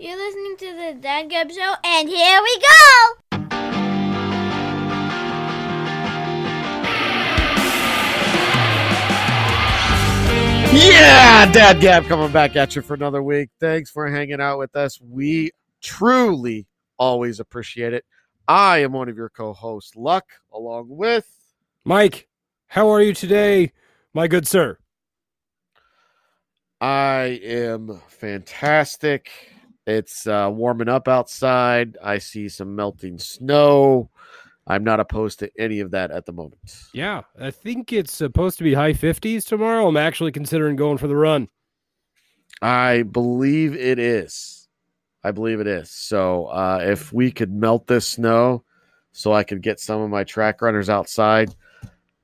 You're listening to the Dad Gab Show, and here we go! Yeah, Dad Gab coming back at you for another week. Thanks for hanging out with us. We truly always appreciate it. I am one of your co-hosts, Luck, along with Mike, how are you today, my good sir? I am fantastic. It's uh, warming up outside. I see some melting snow. I'm not opposed to any of that at the moment. Yeah, I think it's supposed to be high 50s tomorrow. I'm actually considering going for the run. I believe it is. I believe it is. So uh, if we could melt this snow so I could get some of my track runners outside,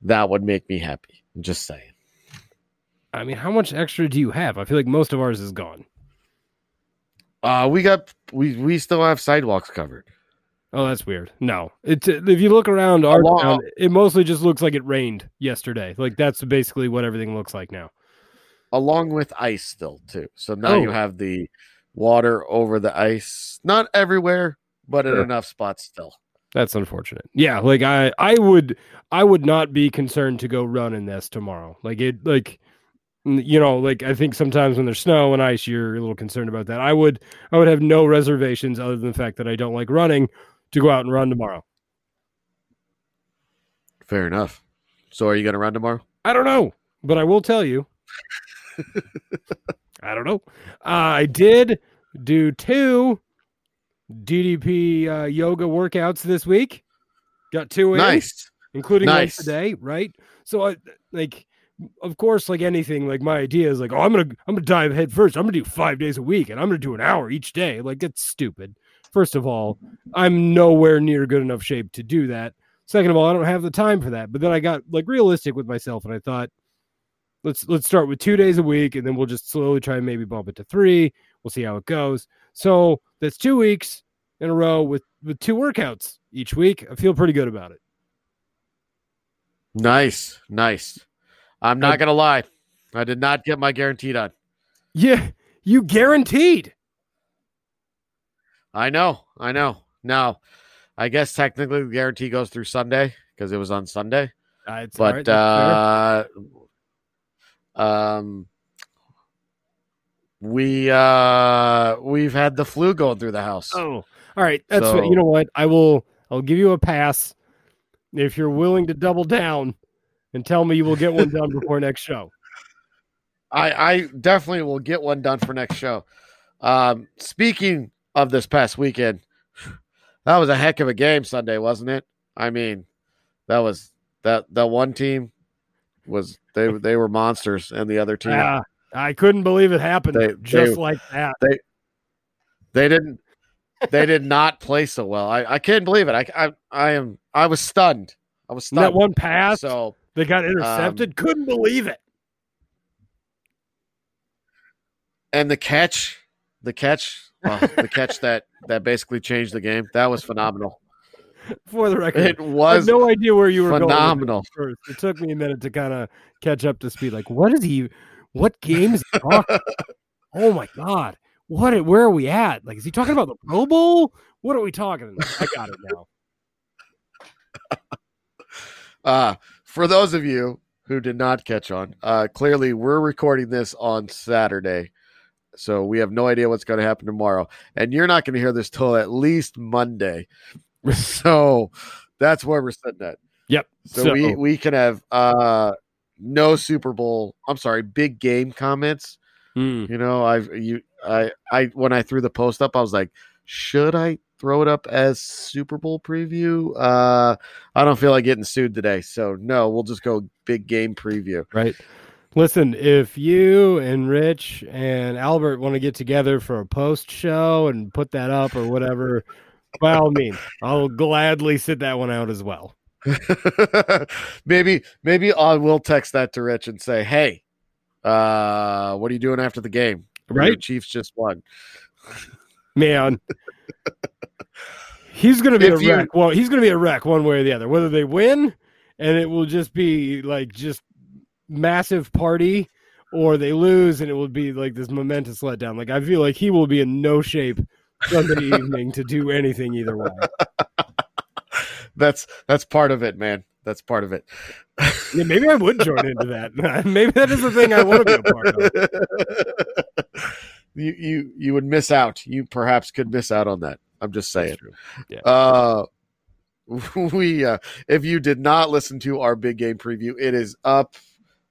that would make me happy. I'm just saying. I mean, how much extra do you have? I feel like most of ours is gone. Uh, we got we we still have sidewalks covered. Oh, that's weird. No, it's if you look around our Along- town, it mostly just looks like it rained yesterday. Like that's basically what everything looks like now. along with ice still too. So now you Oh. have the water over the ice, not everywhere, but in enough spots still. That's unfortunate. Yeah, like I I would I would not be concerned to go run in this tomorrow. Like it like you know, like I think sometimes when there's snow and ice you're a little concerned about that. I would I would have no reservations other than the fact that I don't like running to go out and run tomorrow. Fair enough. So are you going to run tomorrow? I don't know, but I will tell you. I don't know. Uh, I did do two DDP uh, yoga workouts this week. Got two in. Nice. including Nice. one today, right? So I like of course like anything like my idea is like oh I'm to I'm to dive head first. I'm to do 5 days a week and I'm to do an hour each day. Like that's stupid. First of all, I'm nowhere near good enough shape to do that. Second of all, I don't have the time for that. But then I got like realistic with myself and I thought let's let's start with 2 days a week and then we'll just slowly try and maybe bump it to 3. We'll see how it goes. So that's 2 weeks in a row with with two workouts each week. I feel pretty good about it. Nice. Nice. I'm not going to lie. I did not get my guarantee done. Yeah, you guaranteed. I know. I know. Now, I guess technically the guarantee goes through Sunday because it was on Sunday. Uh, But right, uh um we uh we've had the flu going through the house. oh, all right. That's so- you know what I will. I'll give you a pass if you're willing to double down and tell me you will get one done before next show. I, I definitely will get one done for next show. Um, speaking of this past weekend, that was a heck of a game Sunday, wasn't it? I mean, that was that that one team was they they were monsters, and the other team Yeah, I couldn't believe it happened They- just they- like that. they they didn't they did not play so well. I, I can't believe it. I, I I am I was stunned. I was stunned. that one pass So that got intercepted, couldn't believe it. and the catch, the catch, well, the catch that that basically changed the game. That was phenomenal. For the record, It was no idea where you were phenomenal. going. with it took me a minute to kind of catch up to speed. Like, what is he? What game is he talking? oh my god! What? Where are we at? Like, is he talking about the Pro Bowl? What are we talking? about? I got it now. Uh, for those of you who did not catch on, uh, clearly we're recording this on Saturday. So we have no idea what's going to happen tomorrow. And you're not going to hear this till at least Monday. so that's where we're sitting at. Yep. So, we, we can have uh, no Super Bowl, I'm sorry, big game comments. Hmm. You know, I've you I I when I threw the post up, I was like, should I throw it up as Super Bowl preview? Uh I don't feel like getting sued today. So no, we'll just go big game preview. right. Listen, if you and Rich and Albert want to get together for a post show and put that up or whatever, by all means, I'll gladly sit that one out as well. maybe maybe I will text that to Rich and say, Hey, uh, what are you doing after the game? Right? Chiefs just won. man. He's gonna be If a you- wreck. Well, he's gonna be a wreck one way or the other. Whether they win, and it will just be like just massive party, or they lose and it will be like this momentous letdown. Like I feel like he will be in no shape Sunday evening to do anything either way. That's that's part of it, man. That's part of it. Yeah, maybe I would join into that. maybe that is the thing I want to be a part of. you you you would miss out. You perhaps could miss out on that. I'm just saying. Yeah. Uh we uh if you did not listen to our big game preview, it is up.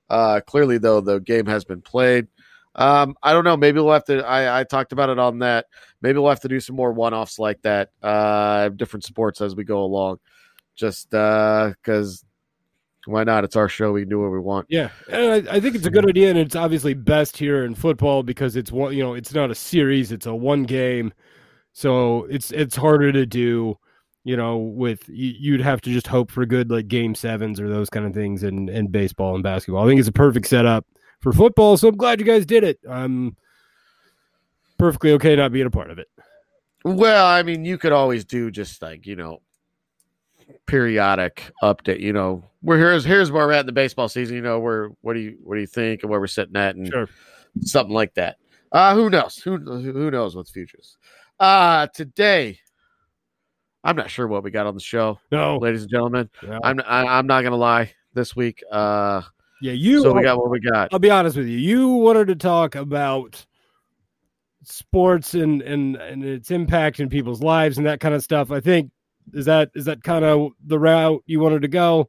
Uh clearly though the game has been played. Um I don't know, maybe we'll have to I I talked about it on that. Maybe we'll have to do some more one-offs like that. Uh different sports as we go along. Just uh cuz why not? It's our show. We can do what we want. Yeah, and I, I think it's a good idea, and it's obviously best here in football because it's one. You know, it's not a series; it's a one game, so it's it's harder to do. You know, with you- you'd have to just hope for good like game sevens or those kind of things in in baseball and basketball. I think it's a perfect setup for football. So I'm glad you guys did it. I'm perfectly okay not being a part of it. Well, I mean, you could always do just like you know, periodic update. You know, we're here's here's where we're at in the baseball season. You know, where what do you what do you think and where we're sitting at and Sure. something like that. Uh who knows? Who who knows what's futures? Uh today, I'm not sure what we got on the show, No, ladies and gentlemen. I'm I, I'm not gonna lie. This week, uh, yeah you. so we got what we got. I'll be honest with you. You wanted to talk about sports and and and its impact in people's lives and that kind of stuff. I think is that is that kind of the route you wanted to go?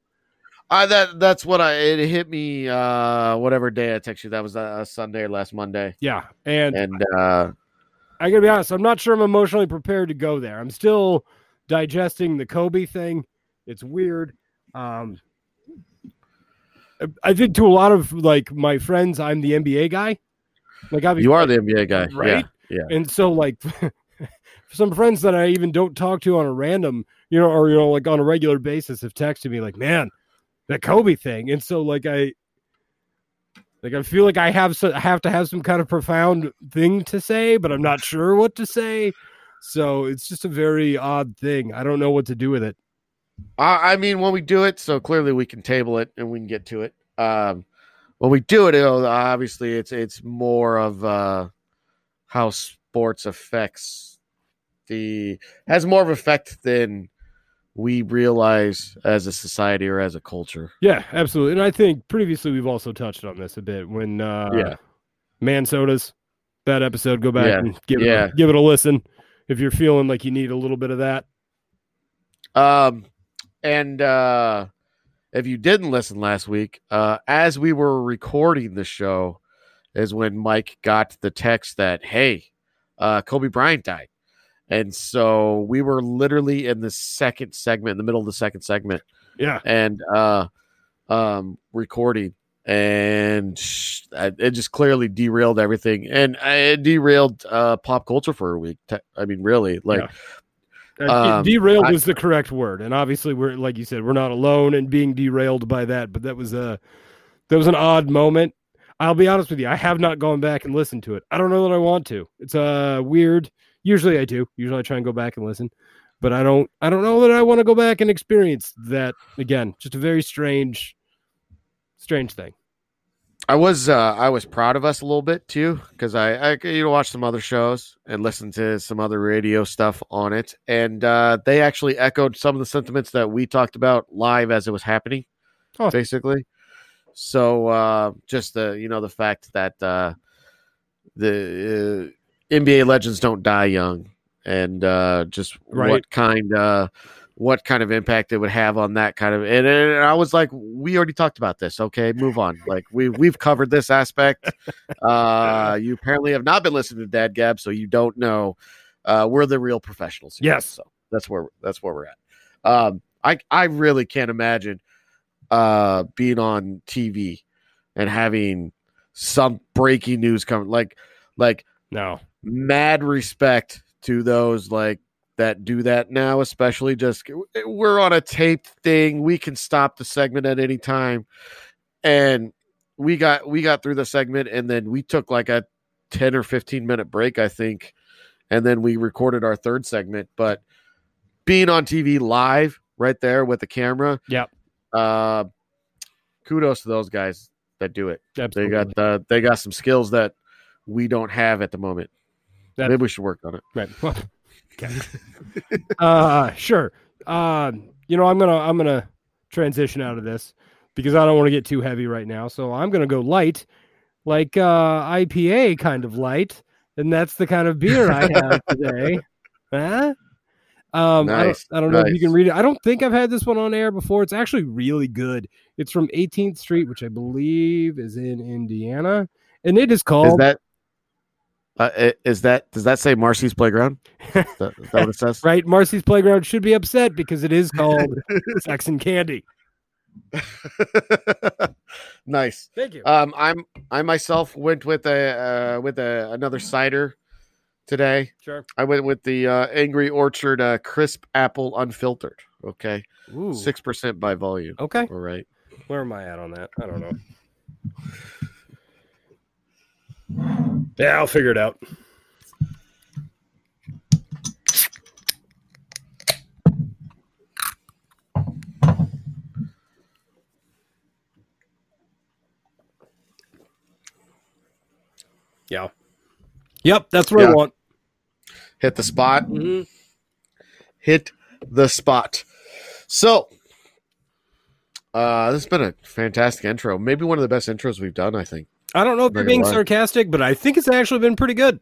I that that's what I it hit me. Uh, whatever day I text you, that was uh, Sunday or last Monday, Yeah, and and uh, I gotta be honest. I'm not sure I'm emotionally prepared to go there. I'm still digesting the Kobe thing. It's weird. Um, I- think to a lot of like my friends, I'm the NBA guy. Like obviously, you are the NBA guy, right? Yeah, yeah. And so like some friends that I even don't talk to on a random, you know, or you know, like on a regular basis have texted me like, "Man, that Kobe thing." And so like I like I feel like I have so, I have to have some kind of profound thing to say, but I'm not sure what to say. So it's just a very odd thing. I don't know what to do with it. I, I mean, when we do it, so clearly we can table it and we can get to it. Um, when we do it, obviously it's it's more of uh, how sports affects the has more of effect than we realize as a society or as a culture. Yeah, absolutely. And I think previously we've also touched on this a bit when uh Yeah. Man Sodas, that episode, go back Yeah, and give it a, give it a listen if you're feeling like you need a little bit of that. Um, and uh, if you didn't listen last week, uh, as we were recording the show, is when Mike got the text that hey, uh, Kobe Bryant died, and so we were literally in the second segment, in the middle of the second segment, Yeah. and uh, um, recording. And it just clearly derailed everything, and it derailed uh, pop culture for a week. I mean, really, like Yeah. Uh, Um, derailed I- is the correct word, and obviously we're like you said, we're not alone in being derailed by that. But that was a that was an odd moment. I'll be honest with you, I have not gone back and listened to it. I don't know that I want to. It's uh weird. Usually I do. Usually I try and go back and listen, but I don't. I don't know that I want to go back and experience that again. Just a very strange, strange thing. I was uh, I was proud of us a little bit too because I, I you know watched some other shows and listened to some other radio stuff on it, and uh, they actually echoed some of the sentiments that we talked about live as it was happening, Oh. basically. So uh, just the you know the fact that uh, the uh, NBA legends don't die young, and uh, just Right. what kind uh, what kind of impact it would have on that kind of and, and I was like, we already talked about this. Okay, move on. Like we we've covered this aspect. Uh, you apparently have not been listening to Dad Gab, so you don't know. Uh, we're the real professionals. here. Yes. so that's where that's where we're at. Um, I I really can't imagine uh being on TV and having some breaking news come like like No. Mad respect to those like that do that now especially just we're on a taped thing we can stop the segment at any time and we got we got through the segment and then we took like a 10 or 15 minute break i think and then we recorded our third segment but being on tv live right there with the camera Yep. uh kudos to those guys that do it. They got uh, they got some skills that we don't have at the moment. That- Maybe we should work on it. Right. Well, okay. uh, sure. Um, you know, I'm gonna I'm gonna transition out of this because I don't want to get too heavy right now. So I'm gonna go light, like uh, IPA kind of light, and that's the kind of beer I have today. Huh? Um, I don't, Nice, I don't know if you can read it. I don't think I've had this one on air before. It's actually really good. It's from 18th Street, which I believe is in Indiana, and it is Is called that uh, is that does that say Marcy's playground? Is that, is that what it says? right. Marcy's Playground should be upset because it is called Sex and Candy. nice. Thank you. Um, I'm I myself went with a uh, with a another cider today. sure. I went with the uh, Angry Orchard uh, crisp apple unfiltered. Okay, six percent by volume. Okay. All right. Where am I at on that? I don't know. Yeah, I'll figure it out. Yeah. Yep, that's what I want. Hit the spot. Mhm. Hit the spot. So, uh, this has been a fantastic intro. Maybe one of the best intros we've done. I think. I don't know if you're being lie. sarcastic, but I think it's actually been pretty good.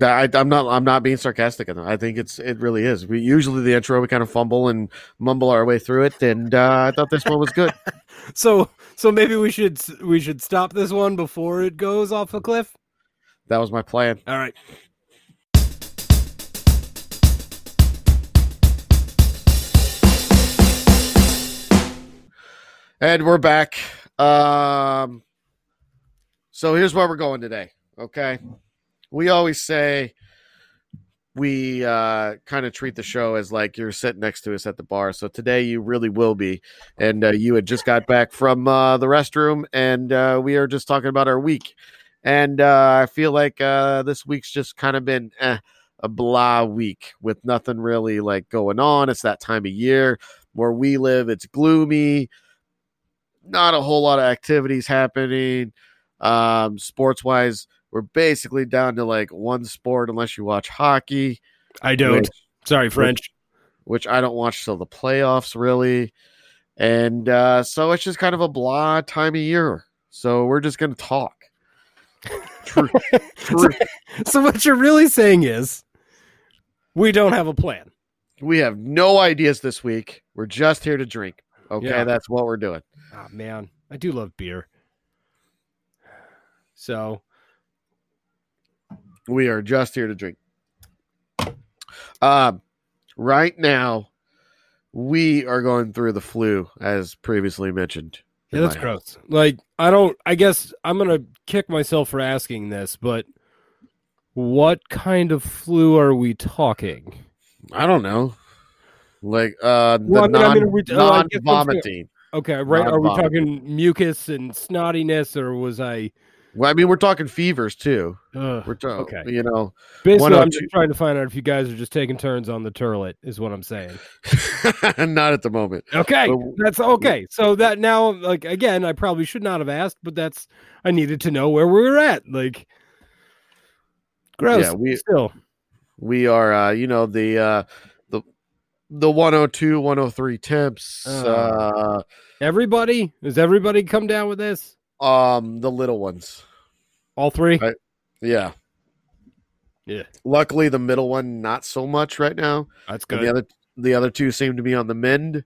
I, I'm not. I'm not being sarcastic. I think it's. It really is. We usually the intro we kind of fumble and mumble our way through it, and uh, I thought this one was good. So, so maybe we should we should stop this one before it goes off a cliff. That was my plan. All right. And we're back. Um, so here's where we're going today. Okay. We always say we uh, kind of treat the show as like you're sitting next to us at the bar. So today you really will be. And uh, you had just got back from uh, the restroom, and uh, we are just talking about our week. And uh, I feel like uh, this week's just kind of been eh, a blah week with nothing really like going on. It's that time of year where we live, it's gloomy not a whole lot of activities happening. Um, sports wise, we're basically down to like one sport unless you watch hockey. I don't. Which, Sorry, French. which I don't watch till the playoffs really. And uh, so it's just kind of a blah time of year. So we're just gonna talk. True, true. So what you're really saying is we don't have a plan. we have no ideas this week. We're just here to drink. Okay, Yeah. that's what we're doing. Oh man, I do love beer. So We are just here to drink. Um, right now, we are going through the flu, as previously mentioned. yeah, that's gross. Like I don't. I guess I'm gonna kick myself for asking this, but what kind of flu are we talking? I don't know, like uh, the I mean- I non mean, we- I guess I'm vomiting. Okay, right? Are we talking mucus and snottiness, or was I? Well, I mean, we're talking fevers too. Ugh. We're talking, Okay. you know, Basically, I'm just trying to find out if you guys are just taking turns on the turlet. Is what I'm saying. not at the moment. Okay, But- that's okay. So that now, like again, I probably should not have asked, but that's I needed to know where we were at. Like, gross. Yeah, we- still. We are, uh, you know, the uh, the the 102, 103 temps. Uh. Uh, Everybody, does everybody come down with this? Um, the little ones. All three. I- Yeah. Yeah. Luckily, the middle one not so much right now. That's And good. the other the other two seem to be on the mend.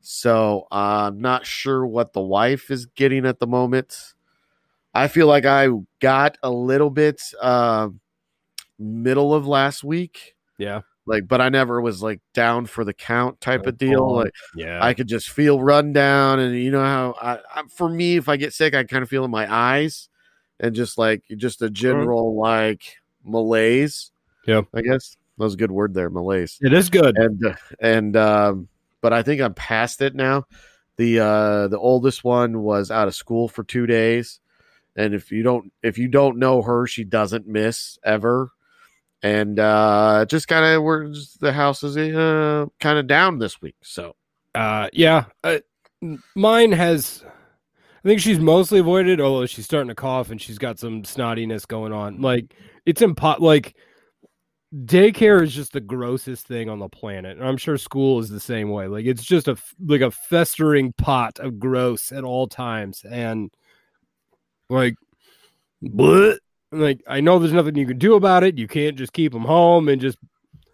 So I'm not sure what the wife is getting at the moment. I feel like I got a little bit uh, middle of last week, yeah. Like, but I never was like down for the count type of deal. Oh, Like Yeah. I could just feel run down, and you know how I, I for me, if I get sick, I kind of feel in my eyes, and just like just a general like malaise. Yeah. I guess that was a good word there, malaise it is good. and and um but i think i'm past it now the uh the oldest one was out of school for two days and if you don't if you don't know her she doesn't miss ever and uh just kind of we're the house is uh kind of down this week so Uh, yeah. Uh, mine has. I think she's mostly avoided, although she's starting to cough and she's got some snottiness going on. Like it's impo- like daycare is just the grossest thing on the planet. And I'm sure school is the same way. Like it's just a like a festering pot of gross at all times. And like bleh, like I know there's nothing you can do about it. You can't just keep them home and just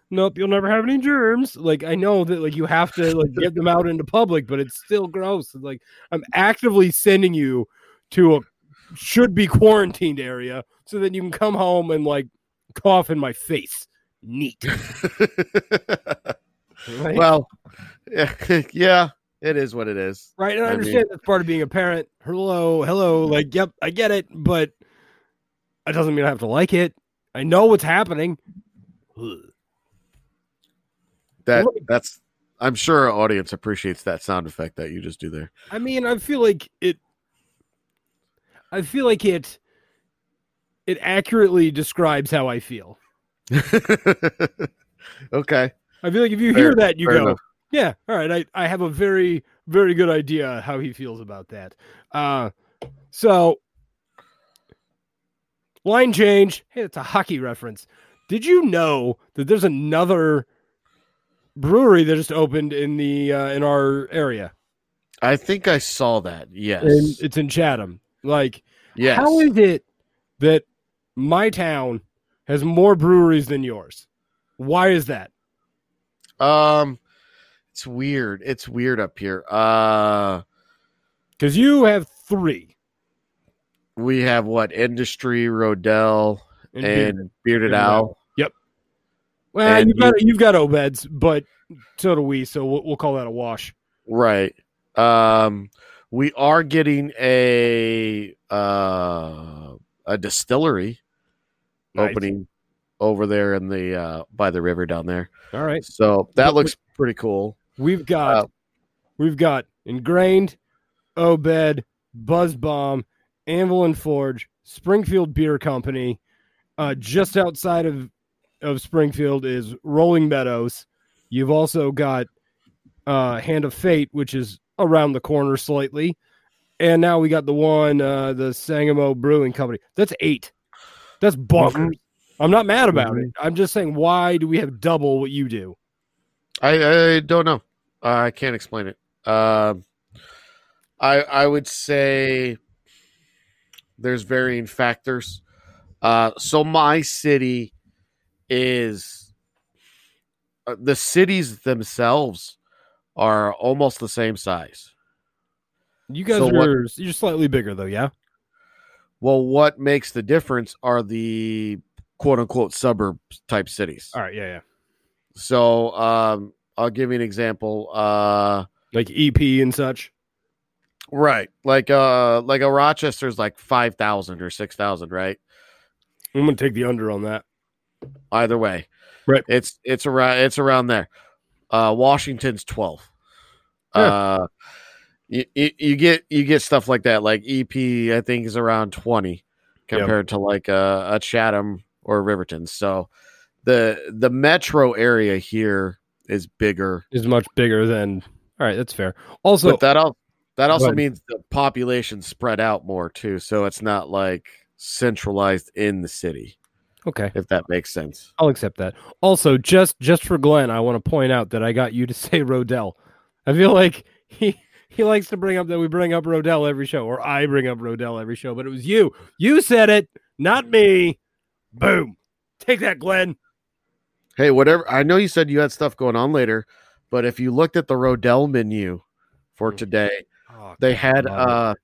nope, you'll never have any germs. Like I know that like you have to like get them out into public, but it's still gross. Like I'm actively sending you to a should be quarantined area so that you can come home and like cough in my face. Neat. Right? well, yeah, it is what it is. right. And I I mean- understand that's part of being a parent. Hello, hello. Like, yep, I get it, but it doesn't mean I have to like it. I know what's happening. Ugh. That that's I'm sure our audience appreciates that sound effect that you just do there. I mean, I feel like it. I feel like it. It accurately describes how I feel. okay. I feel like if you Fair- hear that, you go, enough. Yeah, all right. I, I have a very, very good idea how he feels about that. Uh so line change. Hey, that's a hockey reference. Did you know that there's another brewery that just opened in the uh, in our area? I think I saw that. Yes. And it's in Chatham. Like, yes. how is it that my town has more breweries than yours? Why is that? um, it's weird. It's weird up here. Uh, Because you have three. We have what industry, Rhodell, in and Bearded. Owl. Well, And you've got you've got Obeds, but so do we. So we'll, we'll call that a wash. Right. Um, we are getting a uh a distillery Nice. opening over there in the uh by the river down there. All right, So that looks pretty cool. we've got Uh, we've got Engrained, Obed, Buzz Bomb, Anvil and Forge, Springfield Beer Company. Uh, just outside of of Springfield is Rolling Meadows. You've also got uh, Hand of Fate, which is around the corner slightly, and now we got the one uh, the Sangamo Brewing Company. That's eight. That's bonkers. I'm not mad about it. I'm just saying, why do we have double what you do? I I don't know. I can't explain it. Um I I would say there's varying factors. Uh so my city is uh, the cities themselves are almost the same size. You guys So are what- you're slightly bigger though, yeah. Well, what makes the difference are the quote unquote suburb type cities. All right, yeah, yeah. So um I'll give you an example. Uh Like EP and such. Right. Like uh like a Rochester's like 5,000 or 6,000, right? I'm gonna take the under on that. Either way. Right. It's it's around it's around there. Uh Washington's 12. Yeah. Uh you, you, you get you get stuff like that like EP I think is around 20 compared to like a, a Chatham or Riverton. So the the metro area here is bigger. Is much bigger than. All right, that's fair. Also, but that al- that also means the population spread out more too, so it's not like centralized in the city, okay, if that makes sense. I'll accept that. Also, just just for Glenn, I want to point out that I got you to say Rhodell. I feel like he he likes to bring up that we bring up Rhodell every show, or I bring up Rhodell every show, but it was you. You said it, not me. Boom. Take that, Glenn. Hey, whatever. I know you said you had stuff going on later, but if you looked at the Rhodell menu for Mm. today, Oh, they had love it. uh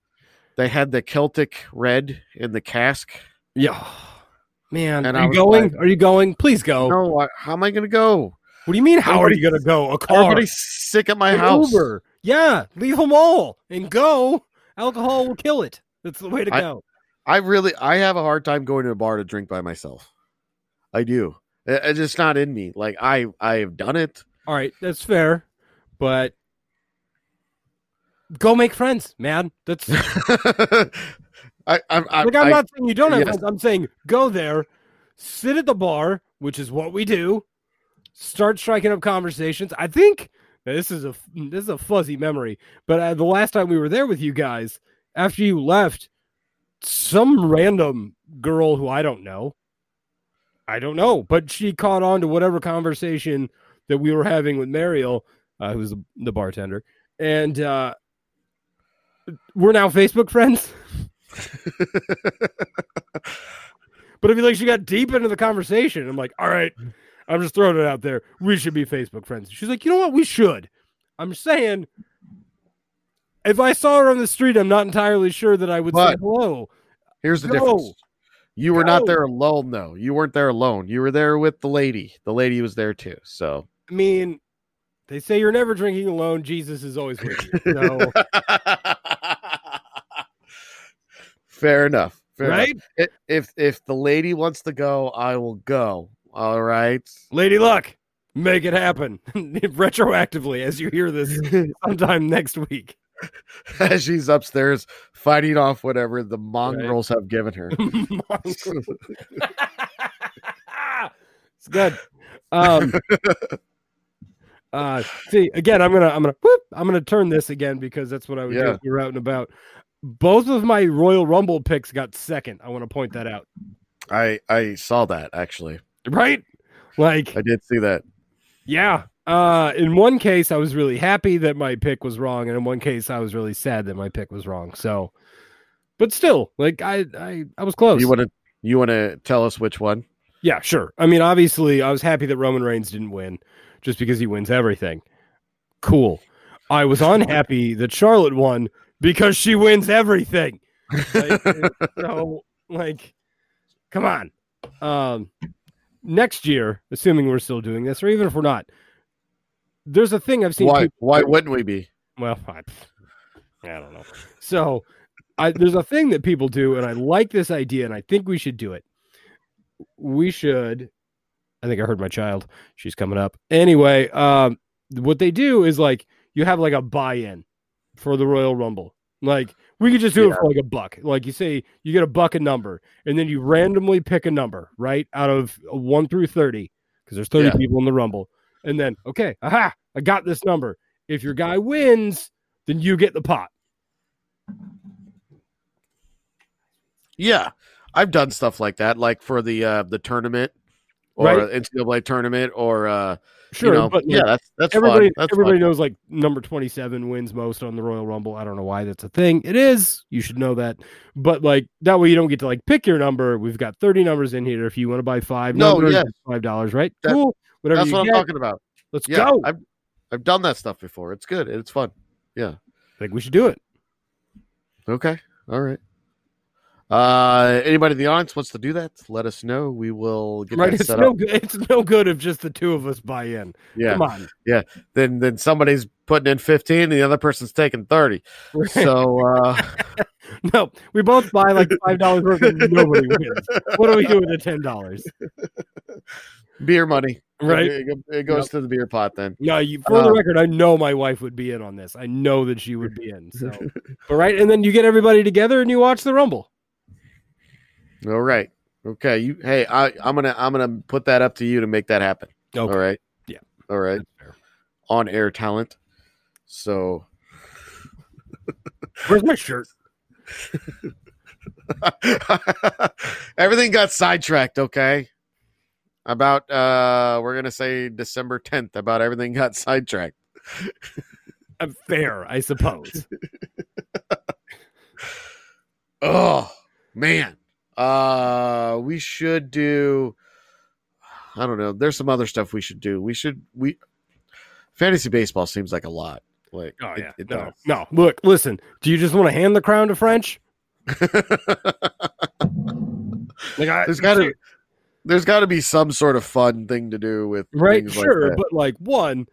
they had the Celtic red in the cask. yeah, man. and are I you going? like- are you going? Please go. No, I, how am I going to go? What do you mean? How are you gonna go? A car? Everybody's sick at my An house. Uber. Yeah, leave them all and go. Alcohol will kill it. That's the way to I- go. I really I have a hard time going to a bar to drink by myself. I do. It- It's just not in me. Like I I have done it. All right, that's fair, but go make friends, man. That's I, I'm, I, like I'm I- not saying you don't have yes. friends. I'm saying go there, sit at the bar, which is what we do. Start striking up conversations. I think this is a this is a fuzzy memory, but uh, the last time we were there with you guys, after you left, some random girl who I don't know, I don't know, but she caught on to whatever conversation that we were having with Mariel, uh, who's the, the bartender, and uh, we're now Facebook friends. but I feel like she got deep into the conversation. I'm like, all right, I'm just throwing it out there. We should be Facebook friends. She's like, you know what? We should. I'm saying, if I saw her on the street, I'm not entirely sure that I would say hello. Here's the Go. difference. You were not there alone, though. You weren't there alone. You were there with the lady. The lady was there too. So I mean, they say you're never drinking alone. Jesus is always with you. So, fair enough. Fair right? I- If if the lady wants to go, I will go. All right. Lady Luck, make it happen retroactively as you hear this sometime next week. As she's upstairs fighting off whatever the mongrels have given her. it's good. Um, uh, see again. I'm gonna, I'm gonna, whoop, I'm gonna turn this again because that's what I would do if you're out and about. Both of my Royal Rumble picks got second. I want to point that out. I I saw that actually. Right? Like, I did see that. yeah. Uh, in one case, I was really happy that my pick was wrong, and in one case, I was really sad that my pick was wrong. So, but still, like, I, I, I was close. You want to you want to tell us which one? Yeah, sure. I mean, obviously, I was happy that Roman Reigns didn't win just because he wins everything. Cool. I was unhappy that Charlotte won because she wins everything. Like, so, like, come on. Um, next year, assuming we're still doing this, or even if we're not, there's a thing I've seen. Why people- why wouldn't we be? well, I, I don't know. So, I, there's a thing that people do, and I like this idea, and I think we should do it. We should. I think I heard my child. She's coming up. Anyway, um, what they do is like you have like a buy-in for the Royal Rumble. Like we could just do it for like a buck. Like you say, you get a buck a number, and then you randomly pick a number, right, out of one through thirty, because there's thirty Yeah. people in the Rumble, and then okay, aha, I got this number. If your guy wins, then you get the pot. Yeah, I've done stuff like that, like for the uh the tournament or Right. NCAA tournament, or uh, Sure, you know, but yeah, like, that's that's everybody, fun. That's everybody fun. knows like number twenty-seven wins most on the Royal Rumble. I don't know why that's a thing. It is. You should know that. But like that way, you don't get to like pick your number. We've got thirty numbers in here. If you want to buy five, No, numbers, yeah. five dollars, right? That- cool. Whatever That's what I'm talking about. let's Yeah, go. I've I've done that stuff before. It's good. It's fun. Yeah. I think we should do it. Okay, all right. Uh, anybody in the audience wants to do that? Let us know. We will get right? that It's set no up. good. It's no good if just the two of us buy in. Yeah. Come on. Yeah, then then somebody's putting in 15 and the other person's taking 30. So uh no, we both buy like five dollars worth and nobody wins. What do we do with the ten dollars? beer money. Right. It, goes to the beer pot then. No, you, for the Um, record, I know my wife would be in on this. I know that she would be in. So, but right, and then you get everybody together and you watch the Rumble. All right. Okay. You hey, I, I'm gonna I'm gonna put that up to you to make that happen. Okay. All right. Yeah. All right. On air talent. So Where's my shirt? everything got sidetracked, okay? About uh we're gonna say December 10th, about everything got sidetracked. Uh, fair, I suppose. Oh man. Uh we should do I don't know. There's some other stuff we should do. We should we fantasy baseball seems like a lot. Like Oh yeah, it no, does. no. Look, listen. Do you just want to hand the crown to French? Like, I, there's got to there's got to be some sort of fun thing to do with right, things like sure, that. but like one,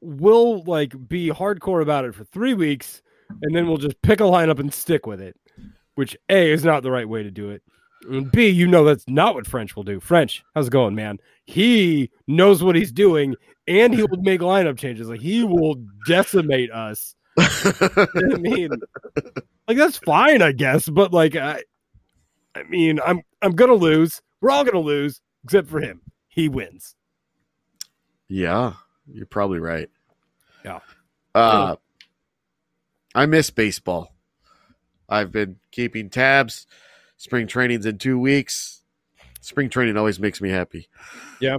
we'll like be hardcore about it for three weeks, and then we'll just pick a lineup and stick with it. Which a is not the right way to do it. And B, you know that's not what French will do. French, how's it going, man? He knows what he's doing, and he will make lineup changes. Like he will decimate us. I mean, like that's fine, I guess. But like, I, I mean, I'm I'm gonna lose. We're all gonna lose, except for him. He wins. yeah, you're probably right. Yeah. Uh I miss baseball. I've been keeping tabs. Spring training's in two weeks. Spring training always makes me happy. Yeah.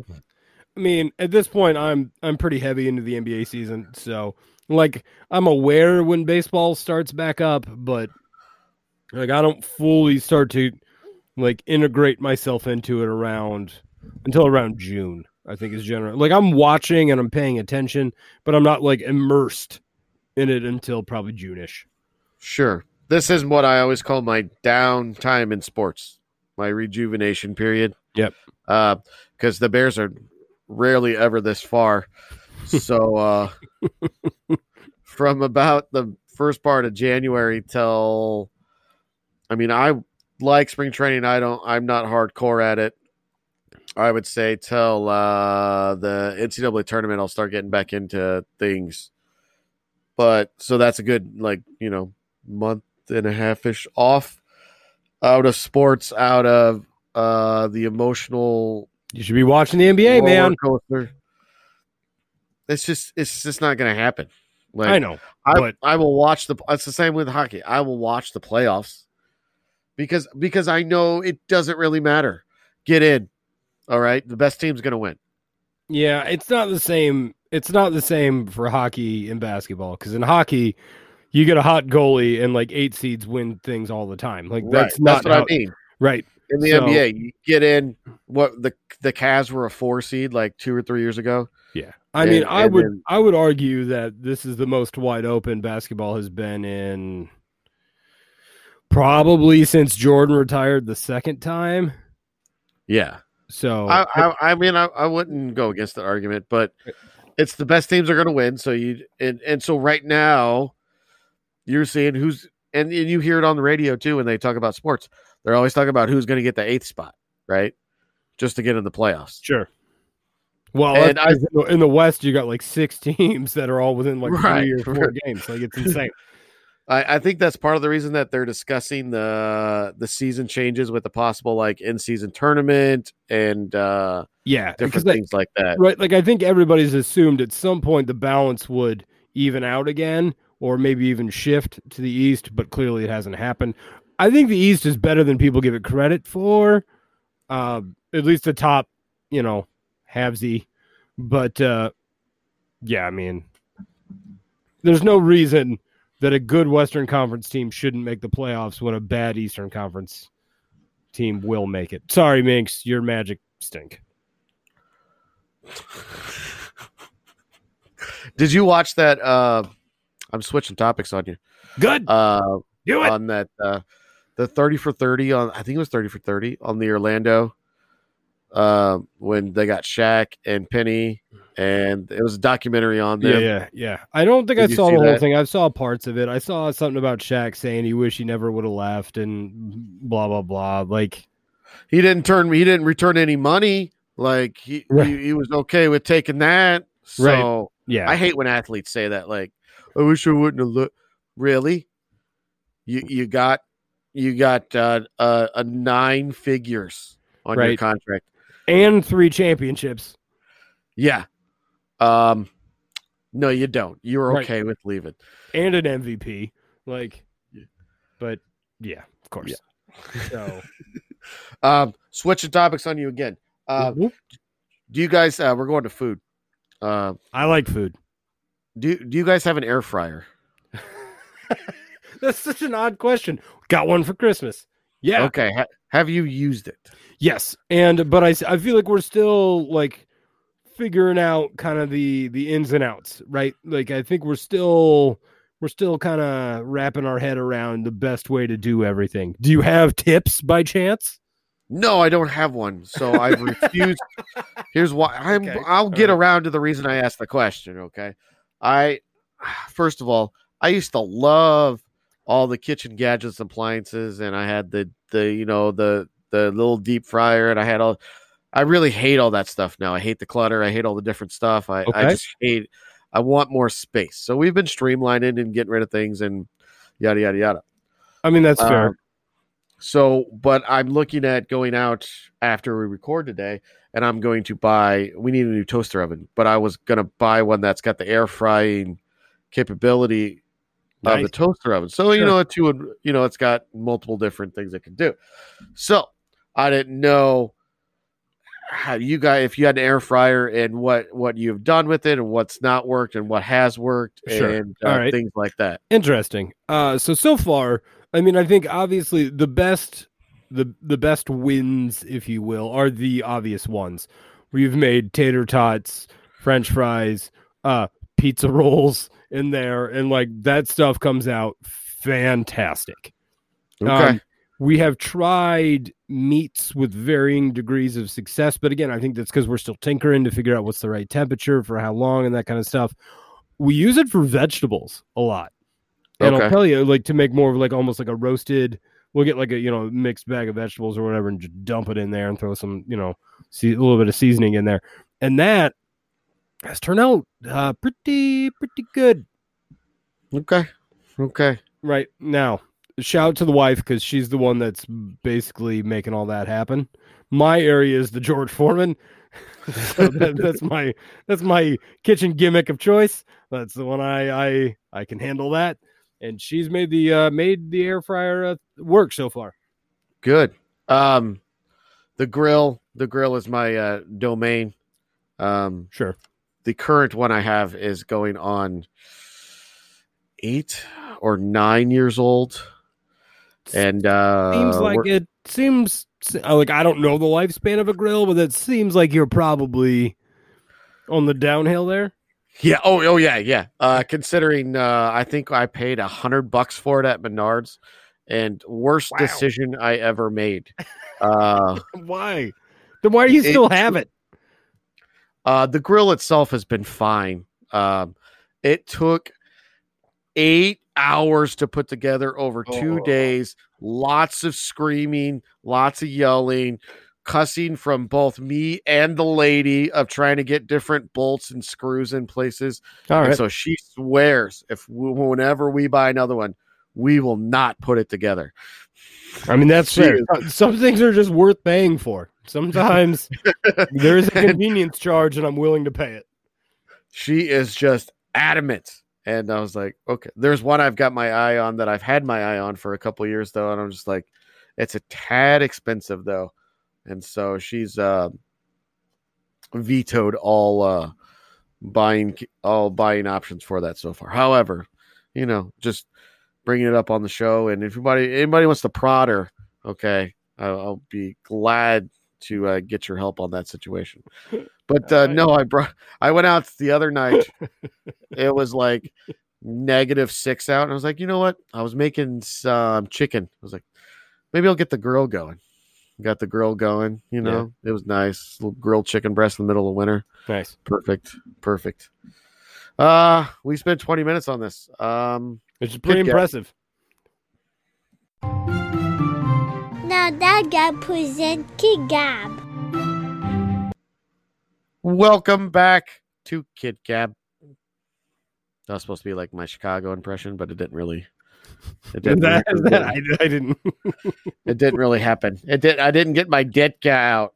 I mean, at this point, I'm I'm pretty heavy into the NBA season, so like I'm aware when baseball starts back up, but like I don't fully start to like integrate myself into it around until around June. I think is general. Like I'm watching and I'm paying attention, but I'm not like immersed in it until probably June-ish. Sure. This is what I always call my downtime in sports, my rejuvenation period. Yep. Because the Bears are rarely ever this far. So uh, from about the first part of January till, I mean, I like spring training. I don't. I'm not hardcore at it. I would say till uh, the NCAA tournament, I'll start getting back into things. But so that's a good like you know month and a half ish off out of sports, out of uh, the emotional You should be watching the NBA, man. coaster. It's just it's just not going to happen. Like, I know, I, but- I will watch the. It's the same with hockey. I will watch the playoffs because because I know it doesn't really matter. Get in, all right. The best team's going to win. Yeah, it's not the same. It's not the same for hockey and basketball because in hockey, you get a hot goalie and like eight seeds win things all the time. Like that's right. not That's what how- I mean. right. In the So- NBA, you get in. What the the Cavs were a four seed like two or three years ago. Yeah, I And- mean, I would then- I would argue that this is the most wide open basketball has been in probably since Jordan retired the second time. Yeah, So I, I, I mean, I, I wouldn't go against the argument, but it's the best teams are going to win. So you and and so right now, you're seeing who's and, and you hear it on the radio too when they talk about sports. They're always talking about who's going to get the eighth spot, right? Just to get in the playoffs. sure. Well, And 'cause in the- West, you got like six teams that are all within like Right, three or four right. games. Like it's insane. I, I think that's part of the reason that they're discussing the the season changes with the possible like in season tournament and uh Yeah, different like, things like that. right, like I think everybody's assumed at some point the balance would even out again, or maybe even shift to the East, but clearly it hasn't happened. I think the East is better than people give it credit for. Uh, at least the top, you know, havesy. But uh, yeah, I mean, there's no reason that a good Western Conference team shouldn't make the playoffs when a bad Eastern Conference team will make it. Sorry, Minx, your magic stink. Did you watch that? uh I'm switching topics on you. Good. Uh Do it. on that uh the 30 for 30 on I think it was 30 for 30 on the Orlando uh, when they got Shaq and Penny and it was a documentary on Yeah, them. yeah, yeah. I don't think Did I saw the whole that? thing. I saw parts of it. I saw something about Shaq saying he wished he never would have left and blah blah blah. Like, He didn't turn he didn't return any money. Like he Right. he, he was okay with taking that. So Right. yeah, I hate when athletes say that. Like, I wish I wouldn't have looked. Really? You you got you got uh, uh, a nine figures on your contract. and three championships. Yeah. Um. No, you don't. You're Right. okay with leaving. and an MVP. Like, but yeah, of course. Yeah. So, Um. Switching topics on you again. Uh, Mhm. do you guys? Uh, we're going to food. Uh, I like food. Do Do you guys have an air fryer? That's such an odd question. Got one for Christmas. Yeah. Okay. Ha- have you used it? Yes, and but I I feel like we're still like figuring out kind of the the ins and outs, right? Like I think we're still we're still kind of wrapping our head around the best way to do everything. Do you have tips by chance? No, I don't have one. So I've refused. Here's why. I'm. Okay. I'll get All right. around to the reason I asked the question. Okay. I first of all, I used to love all the kitchen gadgets, appliances, and I had the the you know the the little deep fryer, and I had all. I really hate all that stuff now. I hate the clutter. I hate all the different stuff. I, I just hate. I want more space. So we've been streamlining and getting rid of things and yada yada yada. I mean that's fair. Um, so, but I'm looking at going out after we record today, and I'm going to buy. We need a new toaster oven, but I was going to buy one that's got the air frying capability of the toaster oven. So you know, two would you know, it's got multiple different things it can do. So I didn't know how you guys if you had an air fryer and what what you've done with it and what's not worked and what has worked Sure. and uh, right. things like that. Interesting. Uh, so so far, I mean, I think obviously the best, the the best wins, if you will, are the obvious ones. We've made tater tots, French fries, uh, pizza rolls in there, and like that stuff comes out fantastic. Okay. Um, we have tried meats with varying degrees of success, but again, I think that's because we're still tinkering to figure out what's the right temperature for how long and that kind of stuff. We use it for vegetables a lot. And Okay. I'll tell you, like to make more of like almost like a roasted. We'll get like a you know mixed bag of vegetables or whatever, and just dump it in there and throw some you know see a little bit of seasoning in there, and that has turned out uh, pretty pretty good. okay. Okay. Right now, shout out to the wife because she's the one that's basically making all that happen. My area is the George Foreman. so that, that's my that's my kitchen gimmick of choice. That's the one I I I can handle that. And she's made the uh made the air fryer uh, work so far. Good. Um the grill, the grill is my uh domain. Um Sure. the current one I have is going on eight or nine years old. And uh seems like it seems uh, like I don't know the lifespan of a grill, but it seems like you're probably on the downhill there. Yeah. Oh, oh yeah, yeah. Uh considering uh I think I paid a hundred bucks for it at Menards and worst Wow. decision I ever made. Uh Why? Then why do you It- still have it? Uh, the grill itself has been fine. Um, it took eight hours to put together over two Oh. days. Lots of screaming, lots of yelling, cussing from both me and the lady of trying to get different bolts and screws in places. All And so she swears if we, whenever we buy another one, we will not put it together. I mean, that's fair. Some things are just worth paying for. Sometimes there is a convenience charge, and I'm willing to pay it. she is just adamant. And I was like, okay. There's one I've got my eye on that I've had my eye on for a couple years though, and I'm just like, it's a tad expensive though, and so she's uh, vetoed all uh, buying all buying options for that so far. However, you know, just bringing it up on the show, and if anybody anybody wants to prod her, okay, I'll, I'll be glad to uh, get your help on that situation. But uh, no, I brought I went out the other night. it was like negative six out, and I was like, you know what? I was making some chicken. I was like, maybe I'll get the grill going. Got the grill going. You know, it was nice. Little grilled chicken breast in the middle of winter. Nice. Perfect. Perfect. Uh, we spent 20 minutes on this. Um, Which is pretty impressive. Now that guy present Kid Gab. welcome back to Kid Gab. That was supposed to be like my Chicago impression, but it didn't really. It didn't. That, it, that- I, I didn't. it didn't really happen. It did. I didn't get my Ditka out.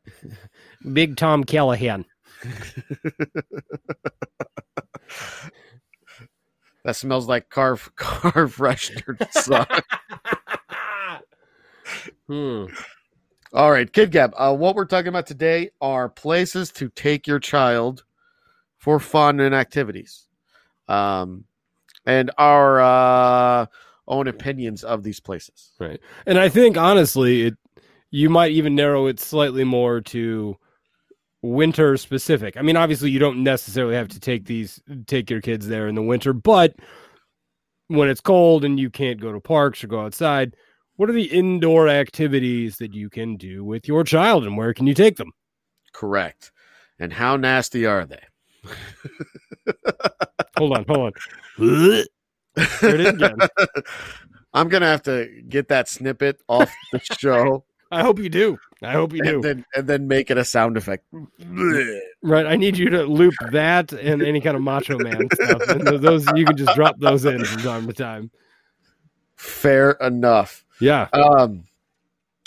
Big Tom Callahan. That smells like car car freshener. hmm. All right, Kid Gab. Uh, what we're talking about today are places to take your child for fun and activities, um, and our uh, own opinions of these places. Right. And I think honestly, it you might even narrow it slightly more to winter specific. I mean, obviously you don't necessarily have to take these take your kids there in the winter, but when it's cold and you can't go to parks or go outside, what are the indoor activities that you can do with your child and where can you take them? Correct. And how nasty are they? Hold on, hold on. There it is again. I'm gonna have to get that snippet off the show I hope you do. I hope you do. and then and then make it a sound effect. Right, I need you to loop that and any kind of Macho Man stuff. And those you can just drop those in from time to time. Fair enough. Yeah, Um,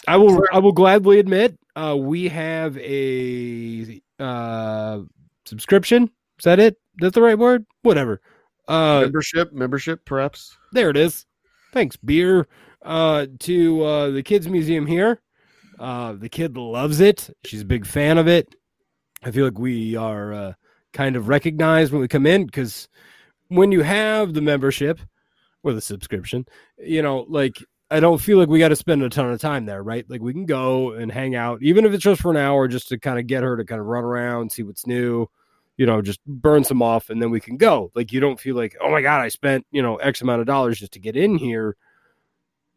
I will. I will gladly admit uh, we have a uh, subscription. Is that it? That's the right word? Whatever. Uh, membership, membership, perhaps. there it is. Thanks, beer. Uh, to uh, the kids museum here. Uh, the kid loves it. She's a big fan of it. I feel like we are uh, kind of recognized when we come in because when you have the membership or the subscription, you know, like I don't feel like we got to spend a ton of time there, right? Like we can go and hang out, even if it's just for an hour, just to kind of get her to kind of run around, see what's new, you know, just burn some off, and then we can go. Like you don't feel like, oh my god, I spent you know X amount of dollars just to get in here.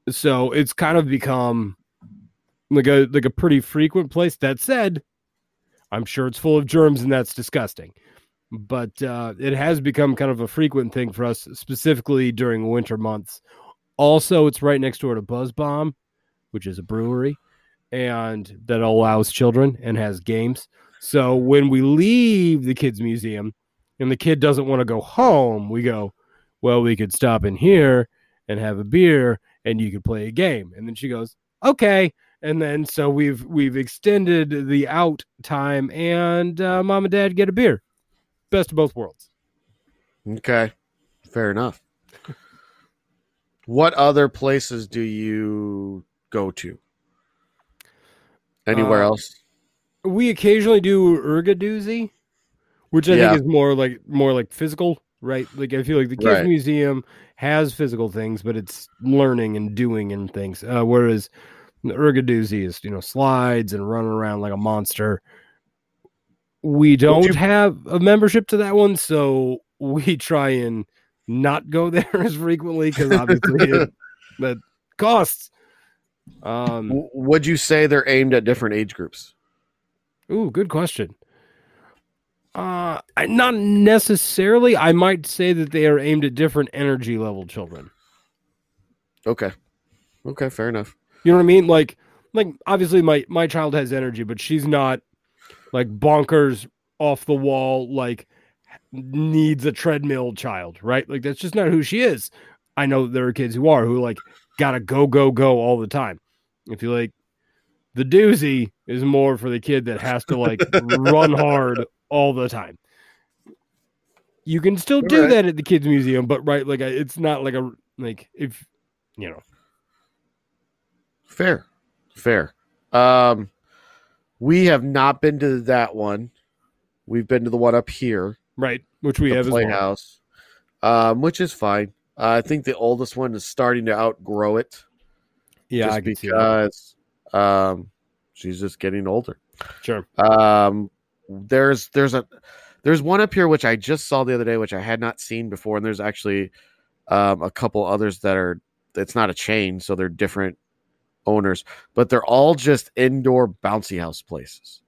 So it's kind of become like a like a pretty frequent place. That said, I'm sure it's full of germs, and that's disgusting. But uh, it has become kind of a frequent thing for us, specifically during winter months. Also, it's right next door to Buzz Bomb, which is a brewery, and that allows children and has games. So when we leave the kids' museum and the kid doesn't want to go home, we go, well, we could stop in here and have a beer and you could play a game. And then she goes, okay. And then so we've we've extended the out time and uh, mom and dad get a beer. Best of both worlds. Okay. Fair enough. what other places do you go to? Anywhere Uh, else? We occasionally do ergadoozy, which I Yeah. think is more like more like physical, right? Like I feel like the kids Right. museum has physical things, but it's learning and doing and things. Uh, whereas the ergadoozy is you know slides and running around like a monster. We don't you- have a membership to that one, so we try and not go there as frequently because obviously it, that costs. Um, Would you say they're aimed at different age groups? Ooh, good question. Uh, not necessarily. I might say that they are aimed at different energy level children. Okay. Okay, fair enough. You know what I mean? Like, like obviously my my child has energy, but she's not like bonkers off the wall. Like needs a treadmill child, right? Like that's just not who she is. I know there are kids who are who like gotta go go go all the time. If you like, the doozy is more for the kid that has to like run hard all the time. You can still do Right. that at the kids museum, but right, like it's not like a like if you know. Fair. Fair. Um we have not been to that one. We've been to the one up here, Right, which we have as well. Playhouse, um, which is fine. Uh, I think the oldest one is starting to outgrow it. Yeah, just I can see that. because um, she's just getting older. Sure. Um, there's there's a there's one up here which I just saw the other day, which I had not seen before, and there's actually um, a couple others that are. It's not a chain, so they're different owners, but they're all just indoor bouncy house places.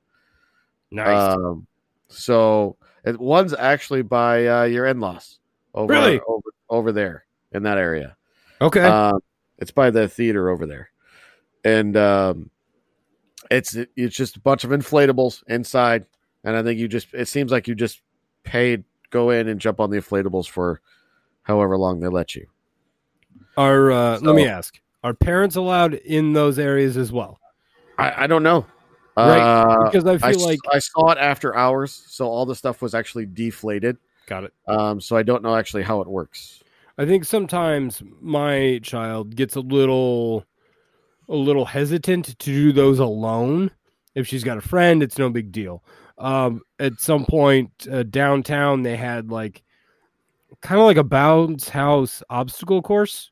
Nice. Um, so it, one's actually by uh, your in-laws over Really? over over there in that area. okay. Um, it's by the theater over there, and um, it's it's just a bunch of inflatables inside, and I think you just it seems like you just paid go in and jump on the inflatables for however long they let you. are uh, let me ask: Are parents allowed in those areas as well? I, I don't know. Right, Uh, Because I I, feel s- like I saw it after hours, so all the stuff was actually deflated. got it. Um, so I don't know actually how it works. I think sometimes my child gets a little a little hesitant to do those alone. If she's got a friend, it's no big deal. Um, at some point uh, downtown, they had like kind of like a bounce house obstacle course.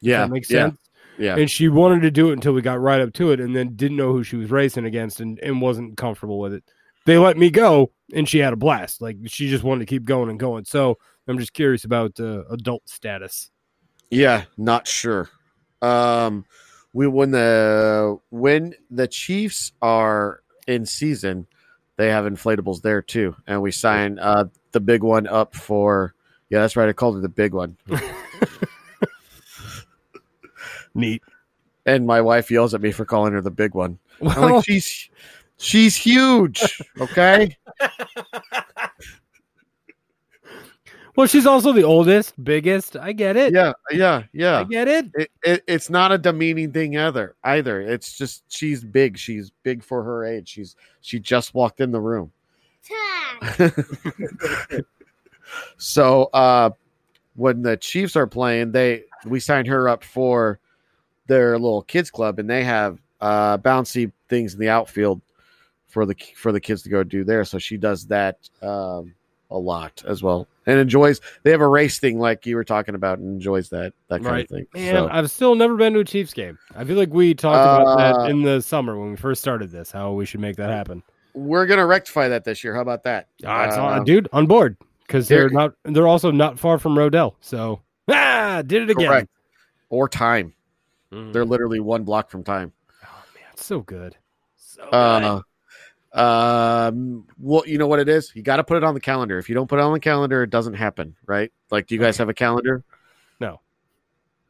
Yeah, that makes yeah, sense. yeah. And she wanted to do it until we got right up to it, and then didn't know who she was racing against, and, and wasn't comfortable with it. They let me go, and she had a blast. Like she just wanted to keep going and going. So I'm just curious about uh, adult status. Yeah, not sure. Um, we when the when the Chiefs are in season, they have inflatables there too, and we sign uh the big one up for. Yeah, that's right. I called it the big one, Neat. and my wife yells at me for calling her the big one. Well, like, she's she's huge. Okay. well, she's also the oldest, biggest. I get it. yeah, yeah, yeah. I get it. It, it, it's not a demeaning thing either. Either it's just she's big. She's big for her age. She's she just walked in the room. So uh when the Chiefs are playing, they we signed her up for their little kids club, and they have uh, bouncy things in the outfield for the for the kids to go do there. So she does that um, a lot as well, and enjoys. They have a race thing like you were talking about, and enjoys that that kind Right. of thing. Man, So, I've still never been to a Chiefs game. I feel like we talked about Uh, that in the summer when we first started this, how we should make that happen. we're gonna rectify that this year. How about that? Ah, it's on, Um, dude, on board because they're not. They're also not far from Rhodell. So ah, did it again. Correct. Or time. Mm. They're literally one block from time. Oh man, it's so good. So good. Um, well, you know what it is. You got to put it on the calendar. If you don't put it on the calendar, it doesn't happen, right? Like, do you guys have a calendar? No.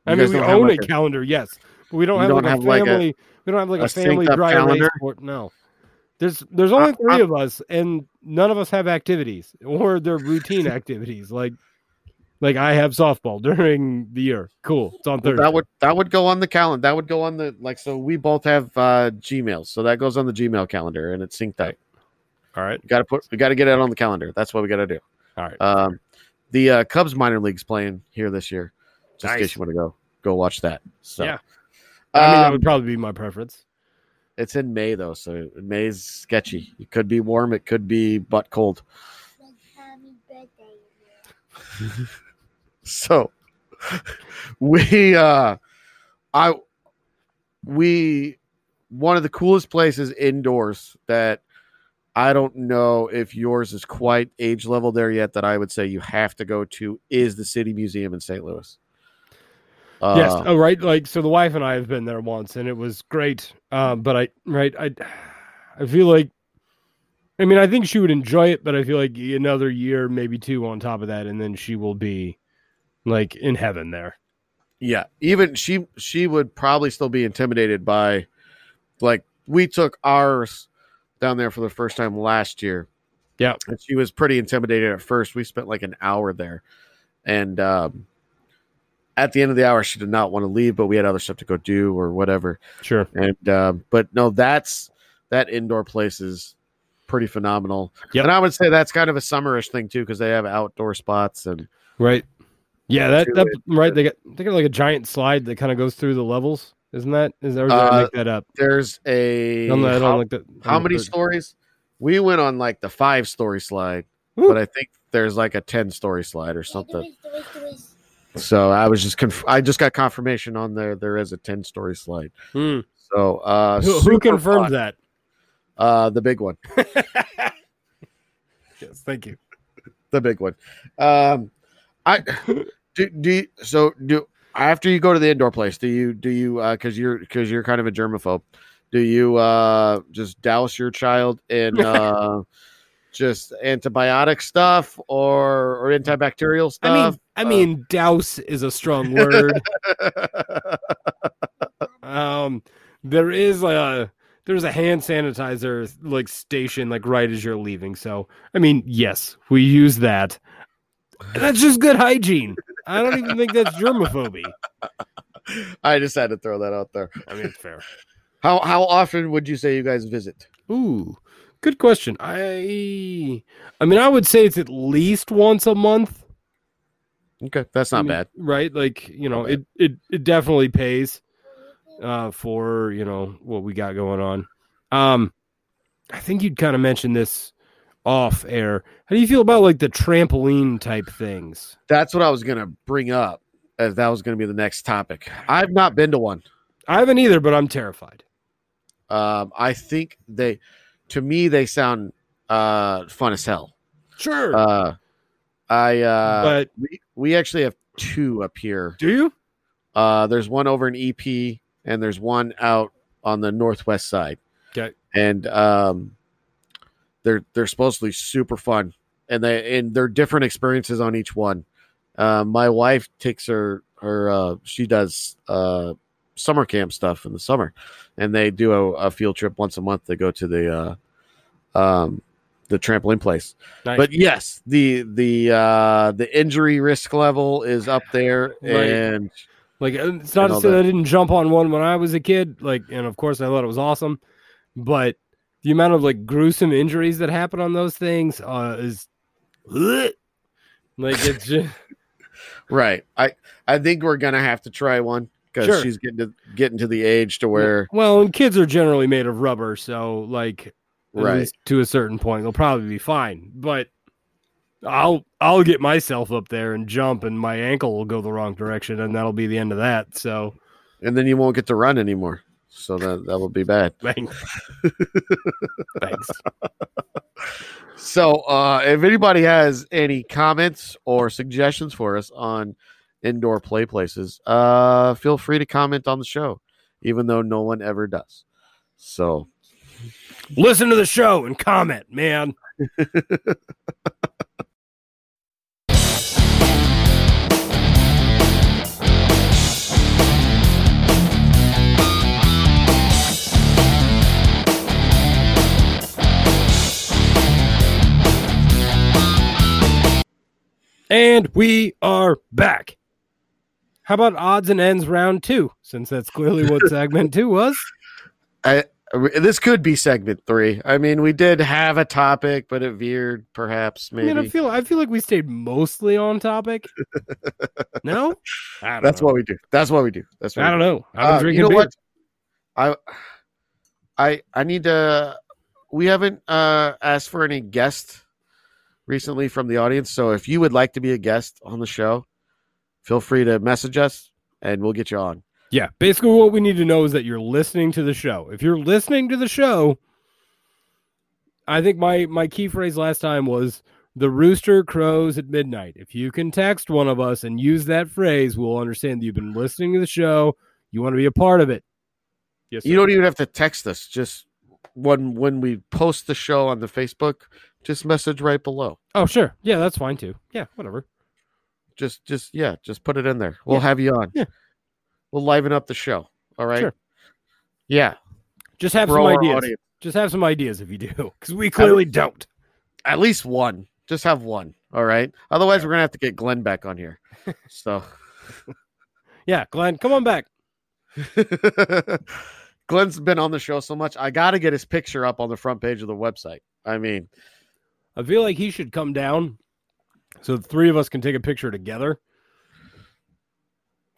You I mean, we own like, a calendar, yes, but we don't have don't like a have, like, a- family. we don't have like a, a family dry erase calendar? board. No, there's there's only I- 3 I'm- of us, and none of us have activities or they're routine activities. Like, like I have softball during the year. Cool, it's on Well, Thursday. that would that would go on the calendar. That would go on the like. So we both have uh Gmails, so that goes on the Gmail calendar, and it's synced up. All right, We got to put. We got to get it on the calendar. That's what we got to do. all right. Um, the uh, Cubs minor leagues playing here this year. Just in case you want to go go watch that. So, Yeah. I mean, that um, would probably be my preference. it's in May though, so May's sketchy. It could be warm. It could be butt cold. So we uh I we one of the coolest places indoors that I don't know if yours is quite age level there yet that I would say you have to go to is the City Museum in St. Louis. Uh, yes. Oh, right. Like, so the wife and I have been there once, and it was great. Um, but I, right, I, I feel like, I mean, I think she would enjoy it, but I feel like another year, maybe two, on top of that, and then she will be like in heaven there. Yeah, even she she would probably still be intimidated by like we took ours down there for the first time last year. Yeah. And she was pretty intimidated at first. We spent like an hour there. And um at the end of the hour she did not want to leave, but we had other stuff to go do or whatever. Sure. And um but no, that's that indoor place is pretty phenomenal. Yep. And I would say that's kind of a summerish thing too, because they have outdoor spots and Right. Yeah. That, Two that right. They got they got like a giant slide that kind of goes through the levels. Isn't that? Is or did I Uh, make that up? there's a On the, I how- don't like that. How many third- stories? We went on like the five story slide, Woo. but I think there's like a ten story slide or something. So I was just conf- I just got confirmation on there. There is a ten story slide. Hmm. So uh, Who, who confirmed fun. that? Uh, the big one, Yes. Thank you. the big one. Um, I do, do you, so do after you go to the indoor place. Do you do you because you're because you're kind of a germaphobe. Do you uh, just douse your child in uh, just antibiotic stuff or or antibacterial stuff I mean? I mean, douse is a strong word. um, there is a there's a hand sanitizer like station like right as you're leaving. So I mean, yes, we use that. That's just good hygiene. I don't even think that's germophobia. I just had to throw that out there. I mean, it's fair. How how often would you say you guys visit? Ooh, good question. I I mean, I would say it's at least once a month. Okay, that's I not mean, bad. right? Like you know, it it it definitely pays uh, for you know what we got going on. Um, I think you'd kind of mentioned this off air. How do you feel about like the trampoline type things? That's what I was gonna bring up. As that was gonna be the next topic. I've not been to one. I haven't either, but I'm terrified. Um, I think they, to me, they sound uh fun as hell. Sure, Uh, I uh, but we we actually have two up here. do you? Uh, there's one over in EP, and there's one out on the northwest side. Okay. and um, they're they're supposedly super fun, and they and they're different experiences on each one. Uh, my wife takes her her uh, she does uh, summer camp stuff in the summer, and they do a, a field trip once a month. They go to the uh, um, the trampoline place. Nice. But yes, the the uh, the injury risk level is up there, Right. and Like it's not to say that. I didn't jump on one when I was a kid. Like, and of course I thought it was awesome, but the amount of like gruesome injuries that happen on those things uh, is like it's just Right. I I think we're gonna have to try one because Sure. she's getting to getting to the age to where Well, and kids are generally made of rubber, so like right. to a certain point, they'll probably be fine. But I'll I'll get myself up there and jump, and my ankle will go the wrong direction, and that'll be the end of that. So And then you won't get to run anymore. So that that will be bad. thanks. thanks. So uh if anybody has any comments or suggestions for us on indoor play places, uh feel free to comment on the show, even though no one ever does. So Listen to the show and comment, man. And we are back. How about odds and ends round two? Since that's clearly what segment two was. I this could be segment three. I mean, we did have a topic, but it veered, perhaps, I maybe. mean, I feel I feel like we stayed mostly on topic. no, That's know. what we do. That's what we do. That's what I don't do. know. I've been Uh, drinking you know beer. what? I I I need to we haven't uh asked for any guest recently from the audience. So if you would like to be a guest on the show, feel free to message us and we'll get you on. Yeah, basically, what we need to know is that you're listening to the show. If you're listening to the show, I think my my key phrase last time was the rooster crows at midnight. If you can text one of us and use that phrase, we'll understand that you've been listening to the show. You want to be a part of it. Yes, You sir. don't even have to text us. Just when when we post the show on the Facebook, just message right below. Oh, sure. Yeah, that's fine too. Yeah, whatever. Just just yeah, just put it in there. We'll Yeah. have you on. Yeah. We'll liven up the show. All right. Sure. Yeah. Just have for some ideas. audience. Just have some ideas if you do, because we clearly don't. At least one. Just have one. All right. Otherwise, we're gonna have to get Glenn back on here. So Yeah, Glenn, come on back. Glenn's been on the show so much. I got to get his picture up on the front page of the website. I mean, I feel like he should come down so the three of us can take a picture together.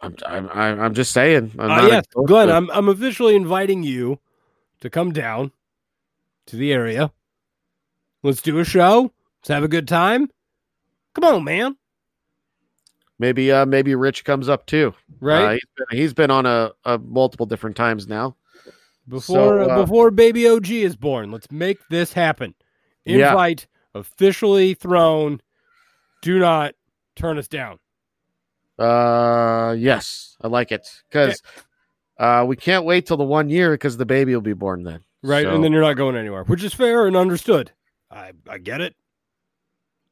I'm I'm I'm just saying. I'm Uh, yes, Glenn, I'm I'm officially inviting you to come down to the area. Let's do a show. Let's have a good time. Come on, man. maybe uh maybe Rich comes up too. Right Uh, he's, been, he's been on a, a multiple different times now. before so, uh, uh, before baby OG is born. Let's make this happen. Invite officially thrown. Do not turn us down. Uh, yes, I like it because uh we can't wait till the one year because the baby will be born then. Right, So- and then you're not going anywhere, which is fair and understood. I I get it.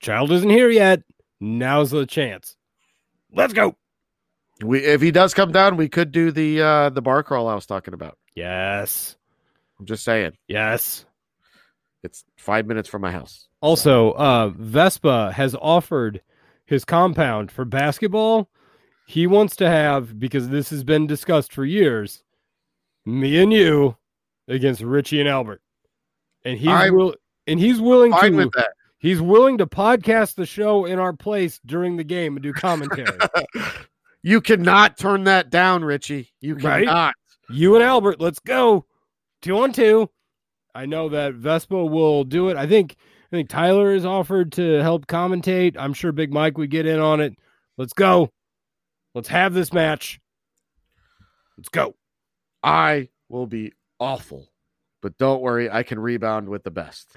Child isn't here yet. Now's the chance. Let's go. we if he does come down, we could do the uh the bar crawl I was talking about. Yes. I'm just saying, Yes. It's five minutes from my house. Also, uh, Vespa has offered his compound for basketball. He wants to have because this has been discussed for years. Me and you against Richie and Albert, and he's I'm will and he's willing to with that. he's willing to podcast the show in our place during the game and do commentary. you cannot turn that down, Richie. You Right? cannot. you and Albert, let's go two on two. I know that Vespa will do it. I think I think Tyler is offered to help commentate. I'm sure Big Mike would get in on it. Let's go. Let's have this match. Let's go. I will be awful, but don't worry, I can rebound with the best.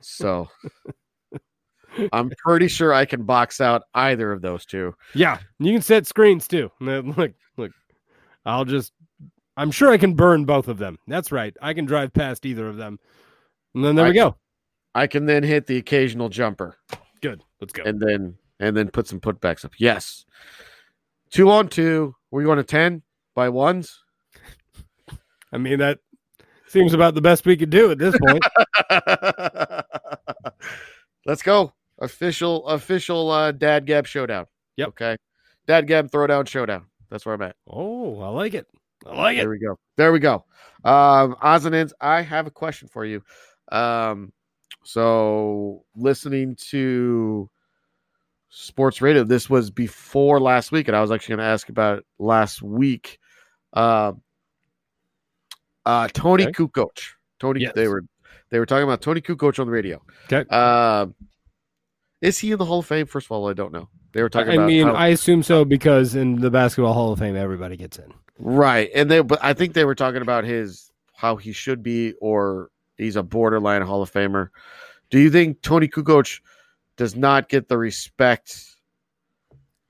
so I'm pretty sure I can box out either of those two. Yeah, you can set screens too. Look, look. I'll just. I'm sure I can burn both of them. That's right. I can drive past either of them. And then there I we go. I can then hit the occasional jumper Good. Let's go. and then and then put some putbacks up. Yes. Two on two. We're going to ten by ones. I mean that seems about the best we could do at this point. Let's go. Official official uh Dad Gab showdown. Yep. Okay. Dad Gab throwdown showdown. That's where I'm at. oh, I like it. I like it. There we go. There we go. Um ends. I have a question for you. Um so listening to Sports Radio. This was before last week, and I was actually going to ask about it last week. Uh, uh, Tony Okay. Kukoc. Tony, Yes. they were they were talking about Tony Kukoc on the radio. Okay. Uh, is he in the Hall of Fame? First of all, I don't know. They were talking I about mean, how- I assume so because in the Basketball Hall of Fame, everybody gets in. right, and they but I think they were talking about his how he should be or he's a borderline Hall of Famer. Do you think Tony Kukoc does not get the respect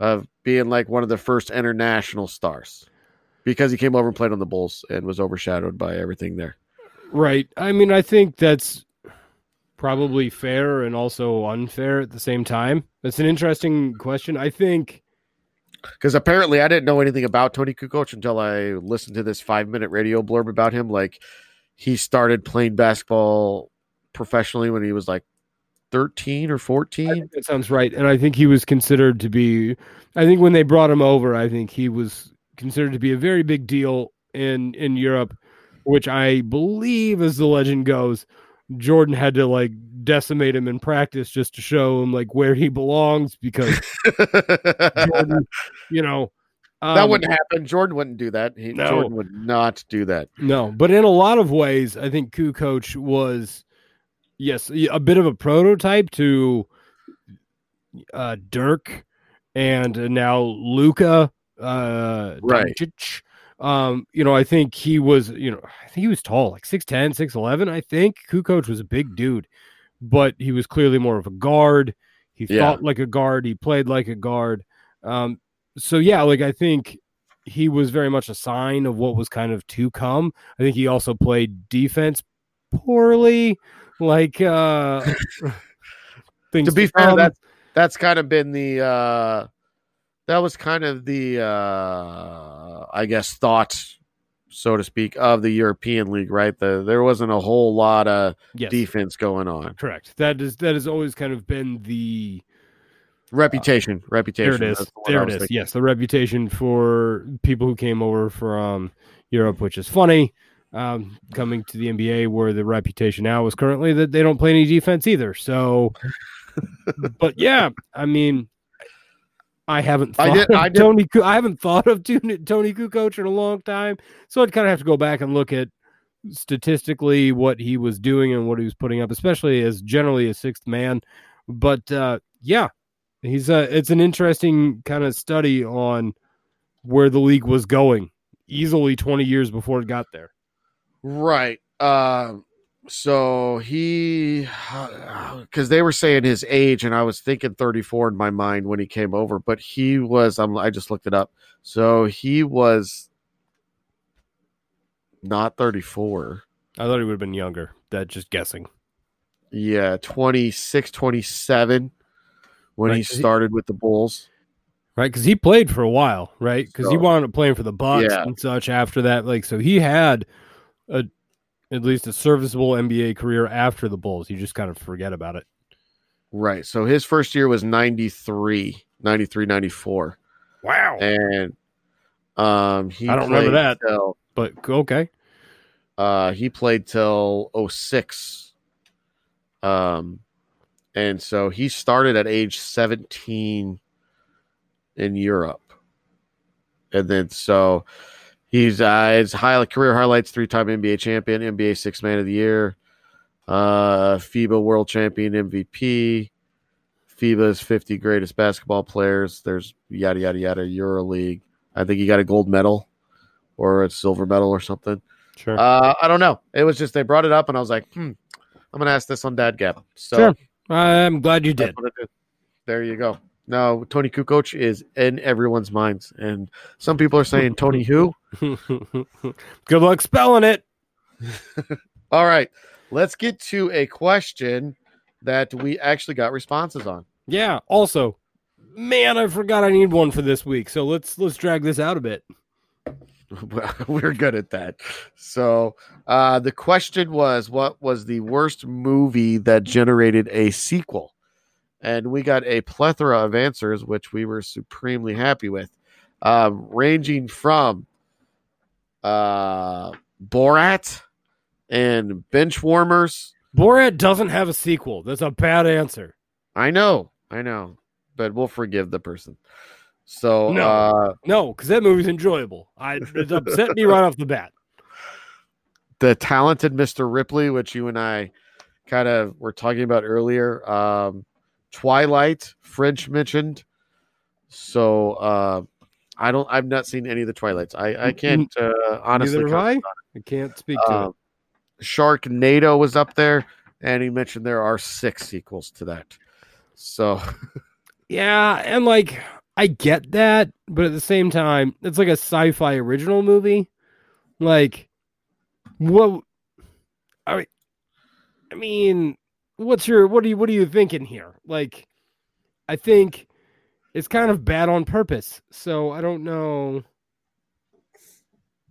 of being like one of the first international stars because he came over and played on the Bulls and was overshadowed by everything there? Right. I mean, I think that's probably fair and also unfair at the same time. That's an interesting question. I think Because apparently I didn't know anything about Tony Kukoc until I listened to this five minute radio blurb about him. Like he started playing basketball professionally when he was like 13 or 14. that sounds right. And I think he was considered to be, I think when they brought him over, I think he was considered to be a very big deal in, in Europe, which I believe, as the legend goes, Jordan had to like decimate him in practice just to show him like where he belongs because Jordan, you know, that um, wouldn't happen. Jordan wouldn't do that. He, No. Jordan would not do that. No, but in a lot of ways, I think Kukoc was, yes, a bit of a prototype to uh, Dirk and now Luka uh, Right. Doncic. Um, you know, I think he was, you know, I think he was tall, like 6'10, 6'11. I think Kukoc was a big dude, but he was clearly more of a guard. He Yeah. thought like a guard. He played like a guard. Um, so yeah, like I think he was very much a sign of what was kind of to come. I think he also played defense poorly. Like uh things to be fair, that's that's kind of been the uh that was kind of the uh I guess thought, so to speak, of the European League, right? The there wasn't a whole lot of yes, defense going on. correct. That is that has always kind of been the Reputation, reputation. there it is. the There it is. thinking. Yes, the reputation for people who came over from Europe, which is funny. Um, coming to the NBA, where the reputation now is currently that they don't play any defense either. So, but yeah, I mean, I haven't I thought did- of I did- Tony. I haven't thought of Tony, Kukoc in a long time, so I'd kind of have to go back and look at statistically what he was doing and what he was putting up, especially as generally a sixth man. But uh, yeah, he's a. It's an interesting kind of study on where the league was going, easily twenty years before it got there. Right. Um so he because they were saying his age and i was thinking 34 in my mind when he came over but he was um, i just looked it up so he was not 34 I thought he would have been younger. That just guessing. yeah 26 27 when Right, he- started with the bulls right? Because he played for a while, right? Because he So- wound up playing for the Bucks Yeah. and such after that. Like, so he had a at least a serviceable NBA career after the Bulls. You just kind of forget about it. right so his first year was 93 93 94 Wow. and um he I don't remember that. till- But okay, Uh, he played till 06. Um, and so he started at age 17 in Europe. And then so he's uh, his highlight career highlights three time NBA champion, NBA six man of the year, uh, FIBA world champion MVP, FIBA's 50 greatest basketball players. There's yada yada yada Euro League. I think he got a gold medal or a silver medal or something. sure. Uh, I don't know. It was just they brought it up, and I was like, hmm, I'm gonna ask this on Dad Gab. So Sure. I'm glad you that's did. what I did. There you go. No, Tony Kukoc is in everyone's minds, and some people are saying Tony who. Good luck spelling it. All right, let's get to a question that we actually got responses on. Yeah. Also, man, I forgot I need one for this week. So let's let's drag this out a bit. We're good at that. So uh, the question was, what was the worst movie that generated a sequel? And we got a plethora of answers, which we were supremely happy with, um, ranging from uh, Borat and Benchwarmers. Borat doesn't have a sequel. That's a bad answer. I know, I know. but we'll forgive the person. So No. uh, No, because that movie's enjoyable. I it upset me right off the bat. the talented Mr. Ripley, which you and I kind of were talking about earlier. Um, Twilight, French mentioned. So uh, I don't. I've not seen any of the Twilights. I I can't uh, honestly. Neither have I. I can't speak to Um, Sharknado was up there, and he mentioned there are six sequels to that. So. Yeah, and like I get that, but at the same time, it's like a sci-fi original movie. Like, what? I mean, I mean, what's your what are you what are you thinking here? Like, I think it's kind of bad on purpose. So I don't know.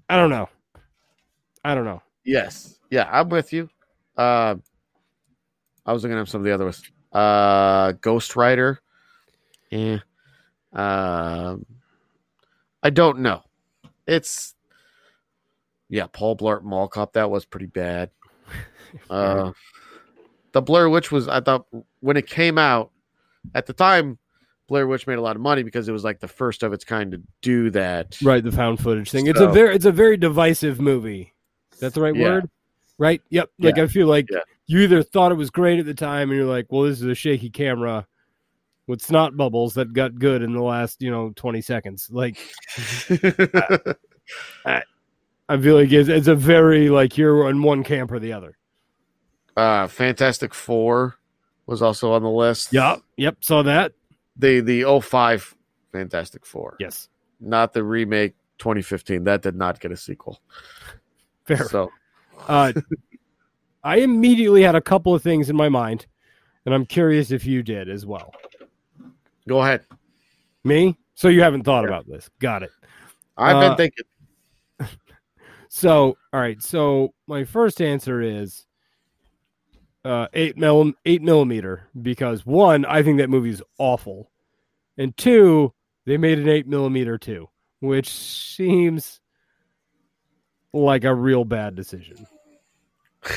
I don't know. I don't know. yes, yeah, I'm with you. Uh, I was looking at some of the other ones. Uh, Ghost Rider. Yeah. Um, I don't know. It's yeah, Paul Blart Mall Cop. That was pretty bad. Uh, the Blair Witch was. I thought when it came out at the time, Blair Witch made a lot of money because it was like the first of its kind to do that. Right, the found footage thing. It's a very it's a very divisive movie. That's the right Yeah. word? Right? Yep. Like I feel like Yeah. you either thought it was great at the time and you're like, well, this is a shaky camera with snot bubbles that got good in the last, you know, 20 seconds. Like I feel like it's, it's a very like you're in one camp or the other. Uh, Fantastic Four was also on the list. Yep. Yep. Saw that. The the 05 Fantastic Four. Yes. Not the remake 2015. That did not get a sequel. Fair. So Uh, I immediately had a couple of things in my mind, and I'm curious if you did as well. go ahead. Me? So you haven't thought about this. Got it. I've Uh, been thinking. So, all right. So my first answer is uh, eight mil, eight millimeter because one, I think that movie is awful, and two, they made an eight millimeter too, which seems like a real bad decision.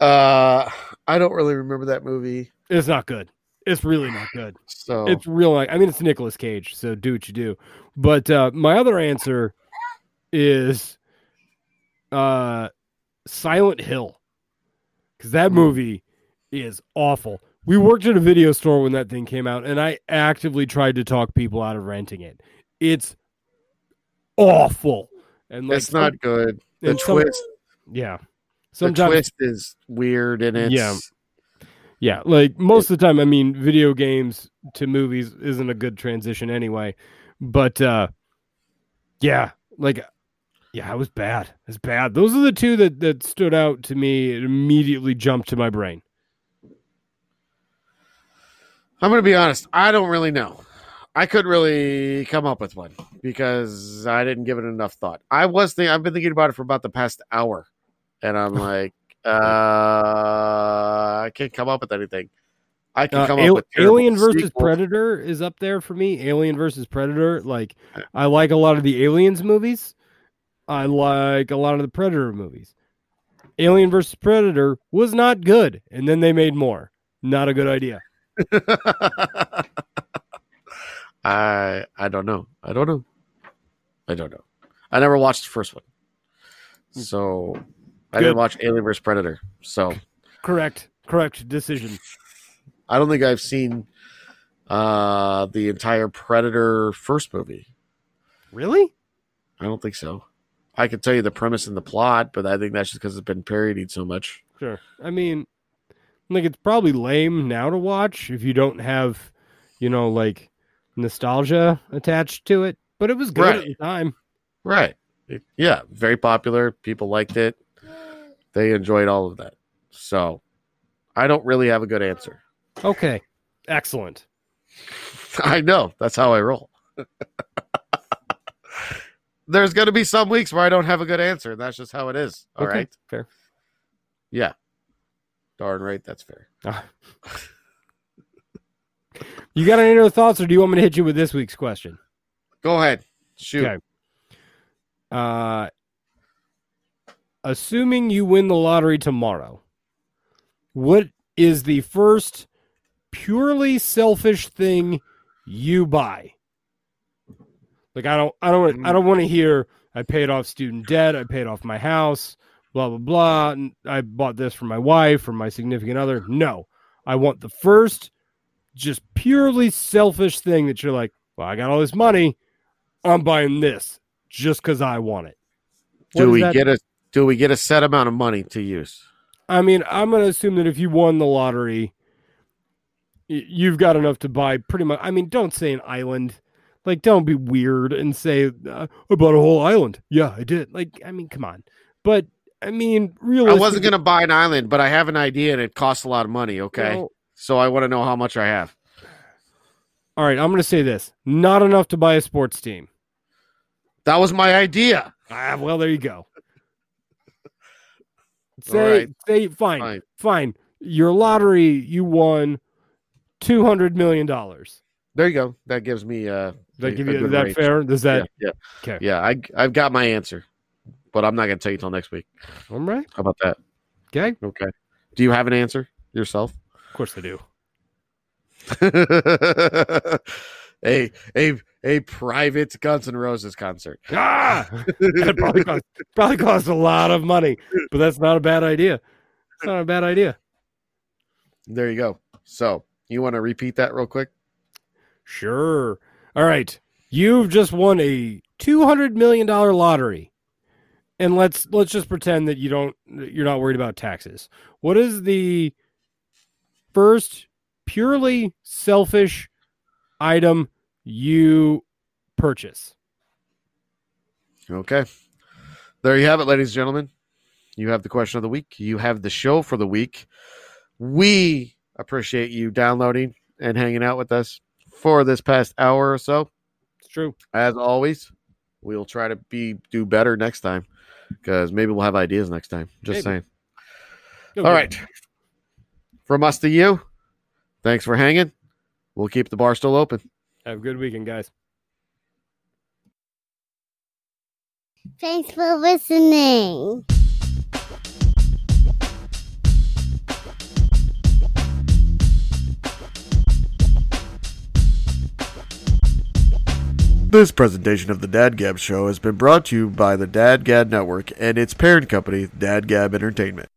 Uh, I don't really remember that movie. It's not good. It's really not good. So It's real. Like I mean, it's Nicolas Cage, so do what you do. But uh, my other answer is uh, Silent Hill, because that Hmm. movie is awful. We worked at a video store when that thing came out, and I actively tried to talk people out of renting it. It's awful, and like it's not good. The and some- twist, yeah. the Sometimes twist is weird, and it's Yeah. Yeah, like most of the time, I mean, video games to movies isn't a good transition anyway. But uh yeah, like yeah, it was bad. It's bad. Those are the two that that stood out to me. It immediately jumped to my brain. I'm going to be honest. I don't really know. I couldn't really come up with one because I didn't give it enough thought. I was thinking. I've been thinking about it for about the past hour, and I'm like, uh, I can't come up with anything. I can Uh, come Al- up with Alien versus sequels. Predator is up there for me. Alien versus Predator. Like I like a lot of the Aliens movies. I like a lot of the Predator movies. Alien versus Predator was not good, and then they made more. Not a good idea. I I don't know. I don't know. I don't know. I never watched the first one, so I didn't watch Alien vs Predator. So Correct. Correct decision. I don't think I've seen uh the entire Predator first movie. Really? I don't think so. I could tell you the premise and the plot, but I think that's just because it's been parodied so much. Sure. I mean, like it's probably lame now to watch if you don't have, you know, like nostalgia attached to it. But it was good at the time. Right. It- yeah, very popular. People liked it. They enjoyed all of that. So I don't really have a good answer. Okay. Excellent. I know. That's how I roll. There's going to be some weeks where I don't have a good answer. That's just how it is. All right. Okay, Fair. Yeah. Darn right. That's fair. You got any other thoughts, or do you want me to hit you with this week's question? Go ahead. Shoot. Okay. Uh, assuming you win the lottery tomorrow, what is the first purely selfish thing you buy. Like I don't I don't I mm. don't want to hear I paid off student debt, I paid off my house, blah blah blah, and I bought this for my wife or my significant other. No. I want the first just purely selfish thing that you're like, well, I got all this money, I'm buying this just cuz I want it. What Do we get a do we get a set amount of money to use? I mean, I'm going to assume that if you won the lottery, you've got enough to buy pretty much. I mean, don't say an island. Like, don't be weird and say, uh, I bought a whole island. Yeah, I did. Like, I mean, come on. But, I mean, really, I wasn't going to buy an island, but I have an idea and it costs a lot of money. Okay, well, so I want to know how much I have. all right, I'm going to say this not enough to buy a sports team. That was my idea. Ah, well, there you go. Say, right. say, fine, Fine. fine. Your lottery, you won two hundred million dollars. There you go. That gives me uh. That give you is that range. fair? Does that yeah, Okay. yeah. I I've got my answer, but I'm not going to tell you till next week. all right? How about that? Okay, Okay. Do you have an answer yourself? of course I do. a a a private Guns N' Roses concert. Ah, that probably cost, probably cost a lot of money, but that's not a bad idea. It's not a bad idea. There you go. So you want to repeat that real quick? Sure. All right, you've just won a two hundred million dollar lottery, and let's let's just pretend that you don't you're not worried about taxes. What is the first purely selfish item you purchase? Okay. There you have it, ladies and gentlemen. You have the question of the week. You have the show for the week. We appreciate you downloading and hanging out with us for this past hour or so. It's true. As always, we'll try to be do better next time because maybe we'll have ideas next time. Just Maybe. saying. All right. From us to you, thanks for hanging. We'll keep the bar still open. Have a good weekend, guys. Thanks for listening. This presentation of the Dad Gab Show has been brought to you by the Dad Gab Network and its parent company, Dad Gab Entertainment.